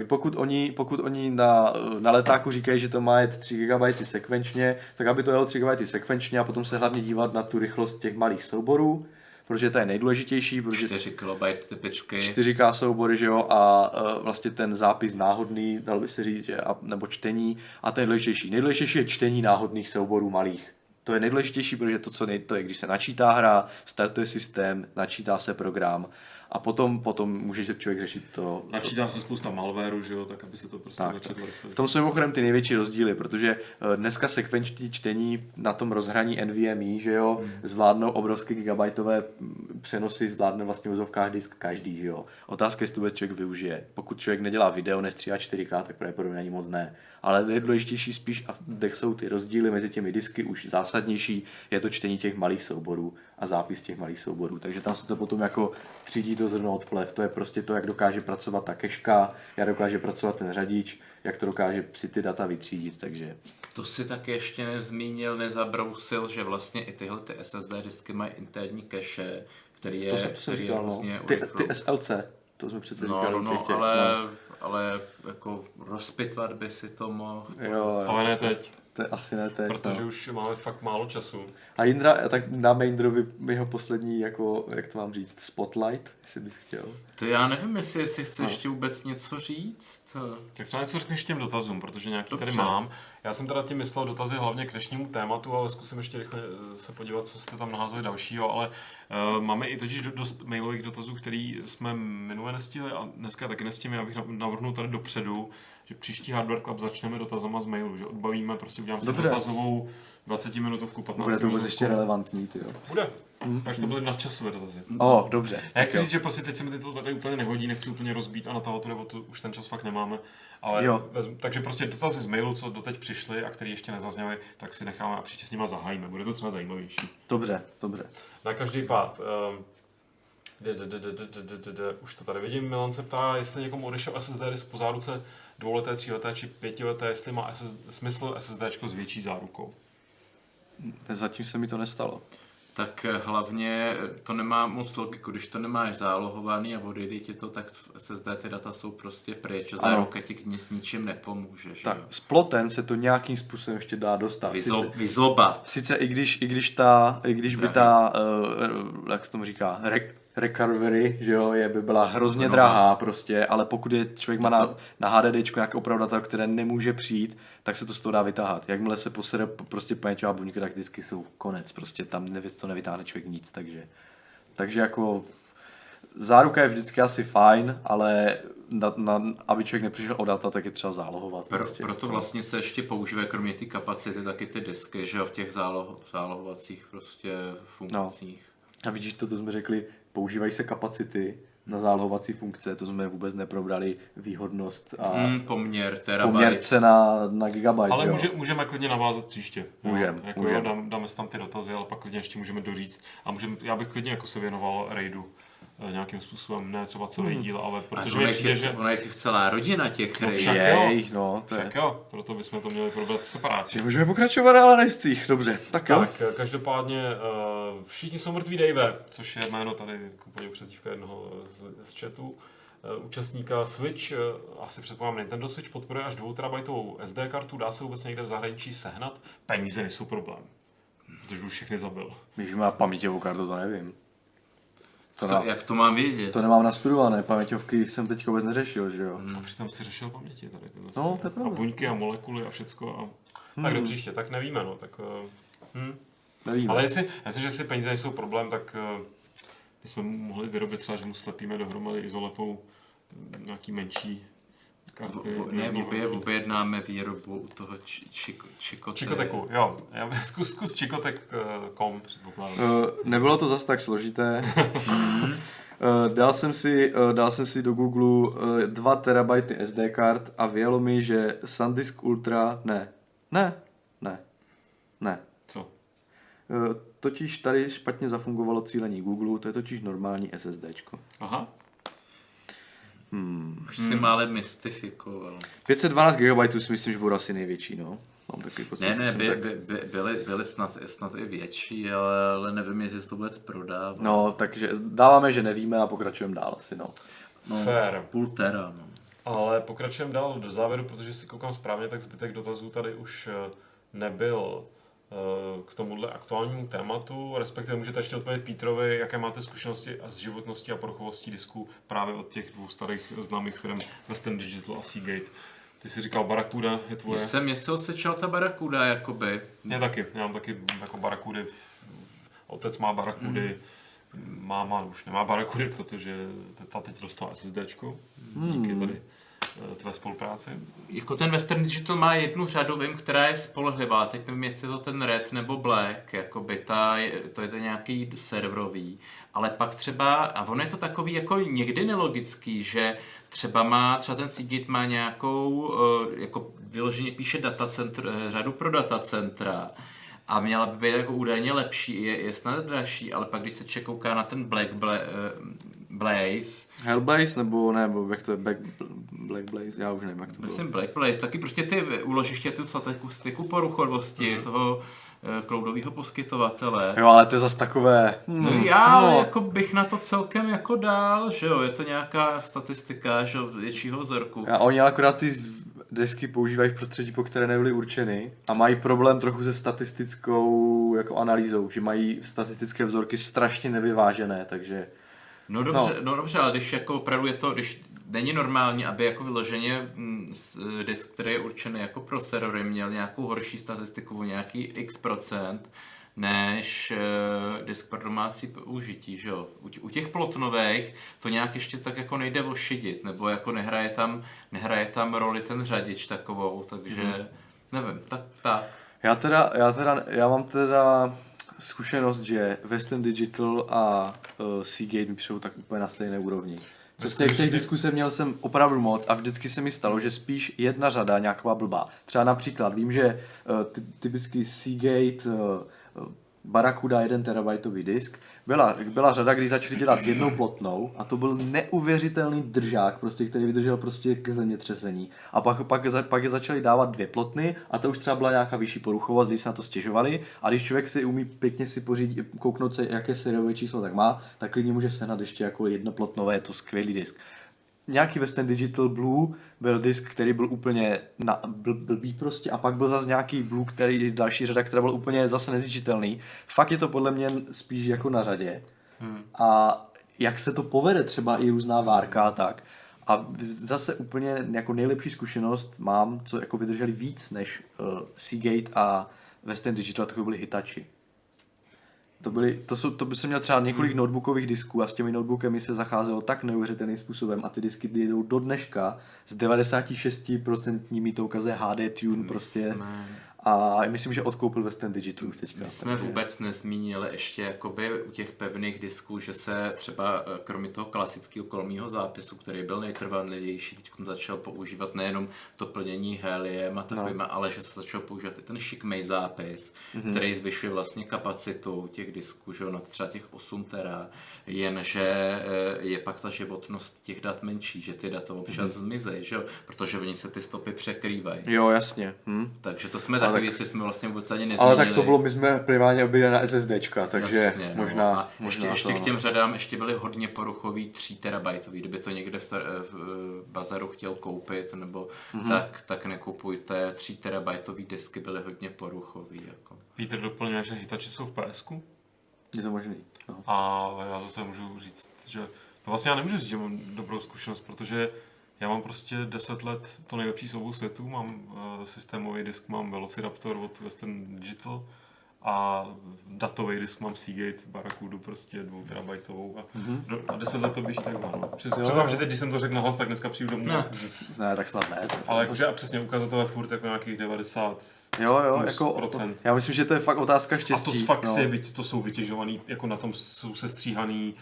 e, pokud oni, pokud oni na, na letáku říkají, že to má jet 3 GB sekvenčně, tak aby to jelo 3 GB sekvenčně a potom se hlavně dívat na tu rychlost těch malých souborů, protože to je nejdůležitější. Protože
4 KB typicky.
4K soubory, že jo, a uh, vlastně ten zápis náhodný, dal by se říct, že, a, nebo čtení, a ten nejdůležitější. Nejdůležitější je čtení náhodných souborů malých. To je nejdůležitější, protože to, co nej, to je, když se načítá hra, startuje systém, načítá se program, a potom, potom může člověk řešit to.
Načítá se spousta malwareu, že jo, tak aby se to prostě tak, načetlo
V tom jsou mimochodem ty největší rozdíly, protože eh, dneska sekvenční čtení na tom rozhraní NVMe, že jo, hmm. zvládnou obrovské gigabajtové mm, přenosy, zvládne vlastně vozovkách disk každý, že jo. Otázka je, jestli to člověk využije. Pokud člověk nedělá video, nestříhá 4K, tak pravděpodobně ani moc ne. Ale nejdůležitější spíš, a kde jsou ty rozdíly mezi těmi disky už zásadnější, je to čtení těch malých souborů a zápis těch malých souborů. Takže tam se to potom jako třídí to zrno od plev. To je prostě to, jak dokáže pracovat ta keška, jak dokáže pracovat ten řadič, jak to dokáže si ty data vytřídit, takže...
To si tak ještě nezmínil, nezabrousil, že vlastně i tyhle ty SSD disky mají interní cache, který je,
to jsem, to
který
říkal,
je
no. ty, ty SLC, to jsme přece
no,
říkali.
No, no, ale, no. Ale jako rozpitvat by si to mohl.
Jo, jo.
Ale ne teď.
To je asi ne teď.
Protože no. už máme fakt málo času.
A Jindra, tak dáme Jindrovi jeho poslední, jako, jak to mám říct, spotlight, jestli bych chtěl.
To já nevím, jestli, jestli chce no. ještě vůbec něco říct.
Tak třeba něco řekneš těm dotazům, protože nějaký Dobře. tady mám. Já jsem teda tím myslel dotazy hlavně k dnešnímu tématu, ale zkusím ještě rychle eh, se podívat, co jste tam naházeli dalšího, ale uh, máme i totiž dost mailových dotazů, který jsme minule nestihli a dneska taky nestihli, já bych navrhnul tady dopředu, že příští Hardware Club začneme dotazama z mailu, že odbavíme, prostě udělám si dotazovou 20 minutovku, 15
Bude to vůbec ještě relevantní, ty jo.
Bude. Hmm. Takže to byly nadčasové dotazy.
Oh, dobře.
Já chci říct, že prostě teď se mi to tady úplně nehodí, nechci úplně rozbít a na to, nebo to už ten čas fakt nemáme. Ale jo. Vezm, takže prostě dotazy z mailu, co doteď přišly a které ještě nezazněly, tak si necháme a příště s nima zahájíme. Bude to třeba zajímavější.
Dobře, dobře.
Na každý pád. Um, už to tady vidím, Milan se ptá, jestli někomu odešel SSD disk po záruce dvouleté, tříleté či pětileté, jestli má SS, smysl SSD s větší zárukou.
Zatím se mi to nestalo.
Tak eh, hlavně to nemá moc logiku, když to nemáš zálohovaný a odejde ti to, tak v SSD ty data jsou prostě pryč a záruka ti s ničím nepomůže. Že
Tak
jo?
z ploten se to nějakým způsobem ještě dá dostat.
Vyzlo,
Sice,
vyzlobat.
sice i když, i když ta, i když by
Drahý.
ta, uh, jak se tomu říká, re, recovery, že jo, je, by byla hrozně
Nová.
drahá prostě, ale pokud je člověk má na, na HDDčku nějaké opravdu data, které nemůže přijít, tak se to z toho dá vytáhat. Jakmile se posede prostě paměťová buňka, tak vždycky jsou konec, prostě tam nevě, to nevytáhne člověk nic, takže, takže jako záruka je vždycky asi fajn, ale na, na, aby člověk nepřišel o data, tak je třeba zálohovat.
Pro,
prostě.
proto vlastně se ještě používají kromě té kapacity taky ty disky, že jo, v těch záloh, zálohovacích prostě funkcích.
A vidíš, to, to jsme řekli, používají se kapacity na zálohovací funkce, to jsme vůbec neprobrali výhodnost a
Hmm, poměr,
poměr cena na gigabyte.
Ale může, můžeme klidně navázat příště. jo.
Můžem,
Jako
můžem.
Jo, dám, dáme si tam ty dotazy, ale pak klidně ještě můžeme doříct. A můžem, já bych klidně jako se věnoval raidu nějakým způsobem, ne třeba celý
Hmm.
díl, ale protože
ona
mi
je,
přijde,
těch,
že...
ona je těch celá rodina těch
No však
však...
jo.
Jejich, no, to je.
Však jo, proto bychom to měli probrat separátně.
Že můžeme pokračovat, ale nejstích. Dobře, tak jo.
Tak, eh, každopádně uh, všichni jsou mrtví Dave, což je jméno tady úplně přezdívka jednoho z, z chatu. Účastníka Switch, asi předpokládám Nintendo Switch podporuje až 2 terabajtovou SD kartu, dá se vůbec někde v zahraničí sehnat, peníze nejsou problém, protože už všechny zabil.
Když má paměťovou kartu, to nevím. To,
To,
na,
jak to mám vědět?
to nemám nastudované, paměťovky jsem teď vůbec neřešil, že jo.
A přitom si řešil paměti tady tyhle.
No, to je pravda.
A buňky a molekuly a všecko. A... Hmm. Tak do příště, tak nevíme, no. Tak, uh, hm.
Nevíme.
Ale jestli, jestli, že si peníze nejsou problém, tak uh, bychom mohli vyrobit třeba, že mu slepíme dohromady izolepou nějaký menší karty.
V, v, ne, obě, objednáme výrobu u toho či, čiko, čikote.
Čikoteku, jo. Já bych zkus, zkus čikotek.com, předpokládám.
Uh, nebylo to zas tak složité. Uh, dal, jsem si, dal jsem si do Google uh, 2 terabajty SD kart a vyjelo mi, že SanDisk Ultra, ne, ne, ne, ne.
Co?
Totiž tady špatně zafungovalo cílení Google, to je totiž normální SSDčko.
Aha.
Už si málem mystifikoval.
512 GB si myslím, že bude asi největší, no. Mám takový pocit,
Ne, ne, by,
tak-
by, by, byly, byly snad, snad i větší, ale, ale nevím, jestli se to vůbec prodává.
No, takže dáváme, že nevíme a pokračujeme dál asi, no.
no
Fair.
půl tera, no.
Ale pokračujeme dál do závěru, protože si koukám správně, tak zbytek dotazů tady už eh, nebyl k tomuhle aktuálnímu tématu, respektive můžete ještě odpovědět Pítrovi, jaké máte zkušenosti a s životností a poruchovostí disku právě od těch dvou starých známých firm Western Digital a Seagate. Ty jsi říkal Barakuda je tvoje.
se, mně se odsečela ta barakuda, jakoby.
Já taky, já mám taky jako Barakudy, otec má Barakudy, máma už nemá Barakudy, protože ta teď dostala SSDčko, díky tady eh, tvé spolupráci.
Jako ten Western Digital má jednu řadu, vím, která je spolehlivá. Teď nevím, jestli je to ten Red nebo Black, jakoby ta, to je to nějaký serverový. Ale pak třeba, a ono je to takový jako někdy nelogický, že třeba má, třeba ten Seagate má nějakou, eh, jako vyloženě píše datacentr, eh, řadu pro datacentra. A měla by být jako údajně lepší, je, je snad dražší, ale pak když se člověk kouká na ten Black Bla, eh, Blaze,
Hellblaze nebo ne, nebo jak to je Black, Black Blaze, já už nevím, jak to bylo.
Myslím Black Place, taky prostě ty úložiště, tu statistiku poruchovosti
Mhm.
toho eh, cloudového poskytovatele.
Jo, ale to je zase takové...
No já, ale jako bych na to celkem jako dál, že jo, je to nějaká statistika, že jo, většího vzorku.
A oni akorát ty desky používají v prostředí, po které nebyly určeny a mají problém trochu se statistickou jako analýzou, že mají statistické vzorky strašně nevyvážené, takže
No dobře, no. no dobře, ale když jako opravdu je to, když není normální, aby jako vyloženě mm, s- disk, který je určený jako pro servery, měl nějakou horší statistiku o nějaký x procent, než uh, disk pro domácí použití, že jo. U, u těch plotnových to nějak ještě tak jako nejde ošidit, nebo jako nehraje tam, nehraje tam roli ten řadič takovou, takže mm. nevím, tak, tak.
já teda, já teda, já mám teda zkušenost, že Western Digital a uh, Seagate mi přijou tak úplně na stejné úrovni. Co z těch, těch disků jsem měl jsem opravdu moc a vždycky se mi stalo, že spíš jedna řada nějaká blbá. Třeba například, vím, že uh, ty, typický Seagate uh, Barakuda 1 terabajtový disk. Byla, byla řada, kdy začali dělat s jednou plotnou a to byl neuvěřitelný držák, prostě, který vydržel prostě k zemětřesení. A pak, pak, pak je začali dávat dvě plotny a to už třeba byla nějaká vyšší poruchovost, když se na to stěžovali. A když člověk si umí pěkně si pořídit, kouknout se, jaké seriové číslo tak má, tak klidně může sehnat ještě jako jednoplotnové, je to skvělý disk nějaký Western Digital Blue byl disk, který byl úplně na, bl, blbý prostě a pak byl zase nějaký Blue, který další řada, která byl úplně zase nezničitelný. Fakt je to podle mě spíš jako na řadě. Hmm. A jak se to povede třeba i různá várka a tak. A zase úplně jako nejlepší zkušenost mám, co jako vydrželi víc než uh, Seagate a Western Digital, tak to byly Hitachi. To, byly, to, jsou, to by se měl třeba několik hmm. notebookových disků a s těmi notebookami se zacházelo tak neuvěřitelným způsobem a ty disky jdou do dneška s 96% mi to ukazuje HD tune prostě
jsme-
a myslím, že odkoupil Western Digital už teďka.
My jsme vůbec nezmínili ještě jakoby u těch pevných disků, že se třeba eh, kromě toho klasického kolmního zápisu, který byl nejtrvanlivější, teď začal používat nejenom to plnění heliem a takovým, no. ale že se začal používat i ten šikmej zápis, mm-hmm. který zvyšuje vlastně kapacitu těch disků, že na třeba těch 8 tera, jenže eh, je pak ta životnost těch dat menší, že ty data občas mm-hmm. zmizejí, že jo, protože oni se ty stopy překrývají.
Jo, jasně. Hm.
Takže to jsme
Ale
taky
tak-
věci jsme vlastně vůbec ani nezmínili.
Ale tak to bylo, my jsme primárně oběli na SSDčka, takže
Jasně, no.
možná,
a
možná
ještě, ještě
to,
k
no.
těm řadám ještě byly hodně poruchový 3 terabajtový. Kdyby to někde v, ter- v eh, bazaru chtěl koupit, nebo
Mhm.
mm-hmm. tak, tak nekupujte. 3 terabajtový disky byly hodně poruchový. Jako.
Peter doplňuje, že Hitachi jsou v PSku.
Je to možný. No.
A já zase můžu říct, že... No vlastně já nemůžu říct, že mám dobrou zkušenost, protože já mám prostě 10 let to nejlepší z obou světů. Mám uh, systémový disk, mám Velociraptor od Western Digital a datový disk mám Seagate Barracudu prostě dvou terabajtovou a, mm-hmm. a 10 let to běží takhle. No.
Jo.
že teď, když jsem to řekl nahlas, tak dneska přijdu domů.
No.
Ne, tak snad ne.
Ale jakože a přesně ukazatele furt jako nějakých 90
Jo, jo,
plus
jako,
procent.
já myslím, že to je fakt otázka
A
štěstí.
to fakt
no.
je, vyť- to jsou vytěžovaný, jako na tom jsou sestříhaný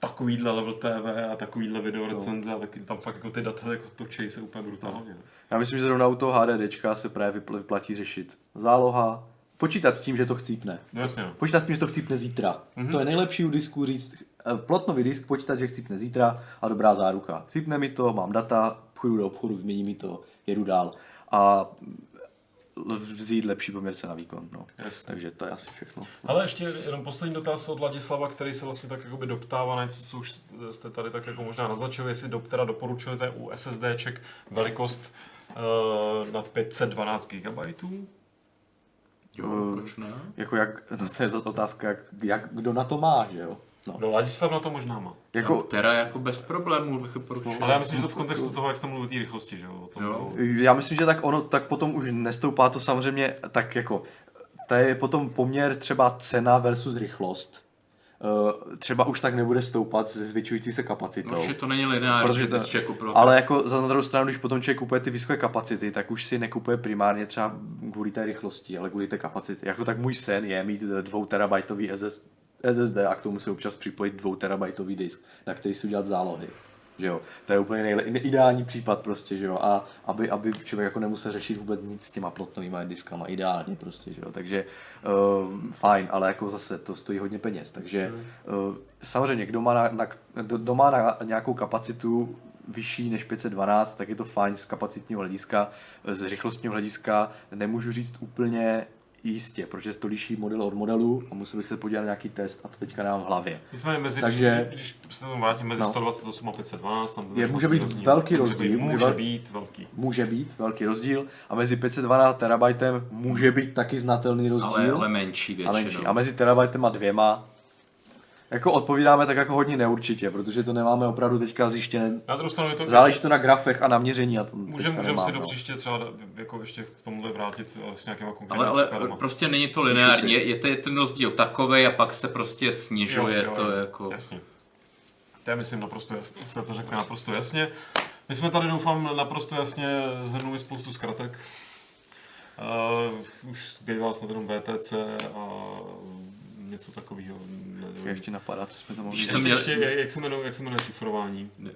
takovýhle level TV a takovýhle video recenze a taky tam fakt jako ty data jako točí se úplně brutálně. no.
Já myslím, že zrovna u toho HDDčka se právě vypl- vyplatí řešit záloha, počítat s tím, že to chcípne.
No jasně, no.
Počítat s tím, že to chcípne zítra.
Mhm.
Mm-hmm. To je nejlepší u disku říct, eh, plotnový disk, počítat, že chcípne zítra a dobrá záruka. Chcípne mi to, mám data, půjdu do obchodu, vymění mi to, jedu dál. A vzít lepší poměrce na výkon. No.
Jasně.
Takže to je asi všechno.
Ale ještě jenom poslední dotaz od Ladislava, který se vlastně tak jakoby doptává na něco, co už jste tady tak jako možná naznačili, jestli do, teda doporučujete u SSDček velikost uh, nad 512 GB.
Jo, proč ne?
Jako jak, no to je zase otázka, jak, jak kdo na to má, že jo? No.
No Ladislav na to možná má.
Jako,
Teda jako bez problémů bych doporučil.
Ale já myslím, že to v kontextu toho, jak jste mluvil o té rychlosti, že jo? O tom,
Jo.
Já myslím, že tak ono, tak potom už nestoupá to samozřejmě tak jako, to je potom poměr třeba cena versus rychlost. Eh, Třeba už tak nebude stoupat se zvětšující se kapacitou.
No, že to není lineární,
Protože
že
to,
člověk koupil
ale jako za na druhou stranu, když potom člověk kupuje ty vysoké kapacity, tak už si nekupuje primárně třeba kvůli té rychlosti, ale kvůli té kapacity. Jako tak můj sen je mít 2 terabajtový SS, SSD a k tomu si občas připojit 2 terabajtový disk, na který si udělat zálohy. Že jo? To je úplně nejle, ideální případ prostě, že jo? A aby, aby člověk jako nemusel řešit vůbec nic s těma plotnovými diskama, ideálně prostě, že jo? Takže uh, fajn, ale jako zase to stojí hodně peněz, takže uh, samozřejmě, kdo má, na, na, kdo má na nějakou kapacitu vyšší než 512, tak je to fajn z kapacitního hlediska, z rychlostního hlediska nemůžu říct úplně jistě, protože to liší model od modelu a musel bych se podívat na nějaký test a to teďka nemám v hlavě.
Nicméně mezi,
Takže-
když, když se tomu vrátím mezi
No.
128 a 512, tam
Je- může
rychlostní
být velký
může
rozdíl,
Být,
může
může být velký.
Může být velký rozdíl a mezi 512 terabajtem může být taky znatelný rozdíl.
ale, ale menší
a
většinou.
menší. A mezi terabajtem a dvěma jako odpovídáme tak jako hodně neurčitě, protože to nemáme opravdu teďka zjištěné.
Na druhou stranu je to...
Záleží to na grafech a na měření. A to
Můžeme
teďka
můžem si do
no.
příště třeba jako ještě k tomuhle vrátit eh, s nějakýma
Ale,
konkrétními
ale
příkladama.
prostě není to lineární, je, je, to, je ten rozdíl takový a pak se prostě snižuje to jako...
Jasně. To je, myslím, naprosto jasně. Se to řekne naprosto jasně. My jsme tady, doufám, naprosto jasně zhrnuli spoustu zkratek. Uh, už zbývá snad jenom VTC a něco takového.
Jak ti napadá, co jsme to mohli
Ještě,
jsem měl-
ještě, jak, se jmenuje, jak se jmenuje šifrování?
Ne-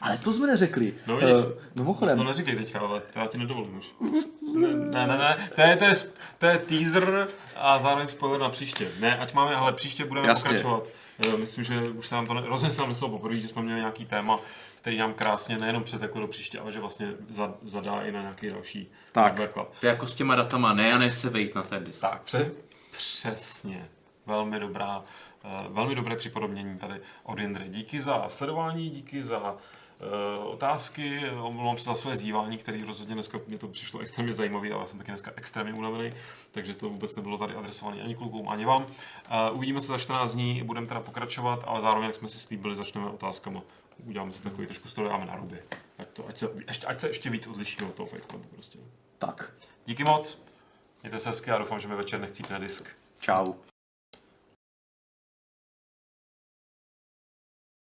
Ale to jsme neřekli.
No vidíš.
Eh, mimochodem,
To neříkej teďka, ale to já ti nedovolím už. Ne, ne, ne, ne. To, je, to, je, to je teaser a zároveň spoiler na příště. Ne, ať máme, ale příště budeme
Jasně.
pokračovat. Jo, Myslím, že už se nám to, ne, rozhodně se nám nestalo poprvé, že jsme měli nějaký téma, který nám krásně nejenom přetekl do příště, ale že vlastně za, zadá i na nějaký další
Tak.
To je jako s těma datama, ne a ne se vejít na ten disk.
Tak, pře- přesně. Velmi dobrá, uh, velmi dobré připodobnění tady od Jindry. Díky za sledování, díky za uh, otázky, omlouvám se za své zívání, který rozhodně dneska mě to přišlo extrémně zajímavý, ale já jsem taky dneska extrémně unavený, takže to vůbec nebylo tady adresované ani klukům, ani vám. Uh, uvidíme se za 14 dní, budeme teda pokračovat, ale zároveň, jak jsme si slíbili, začneme otázkama. Uděláme si takový trošku stroj, dáme na ruby. Ať, to, ať, se, ještě, ať se ještě víc odlišíme od toho Fight Clubu prostě.
tak.
Díky moc, mějte se hezky a doufám, že mi večer nechcípne disk.
Čau.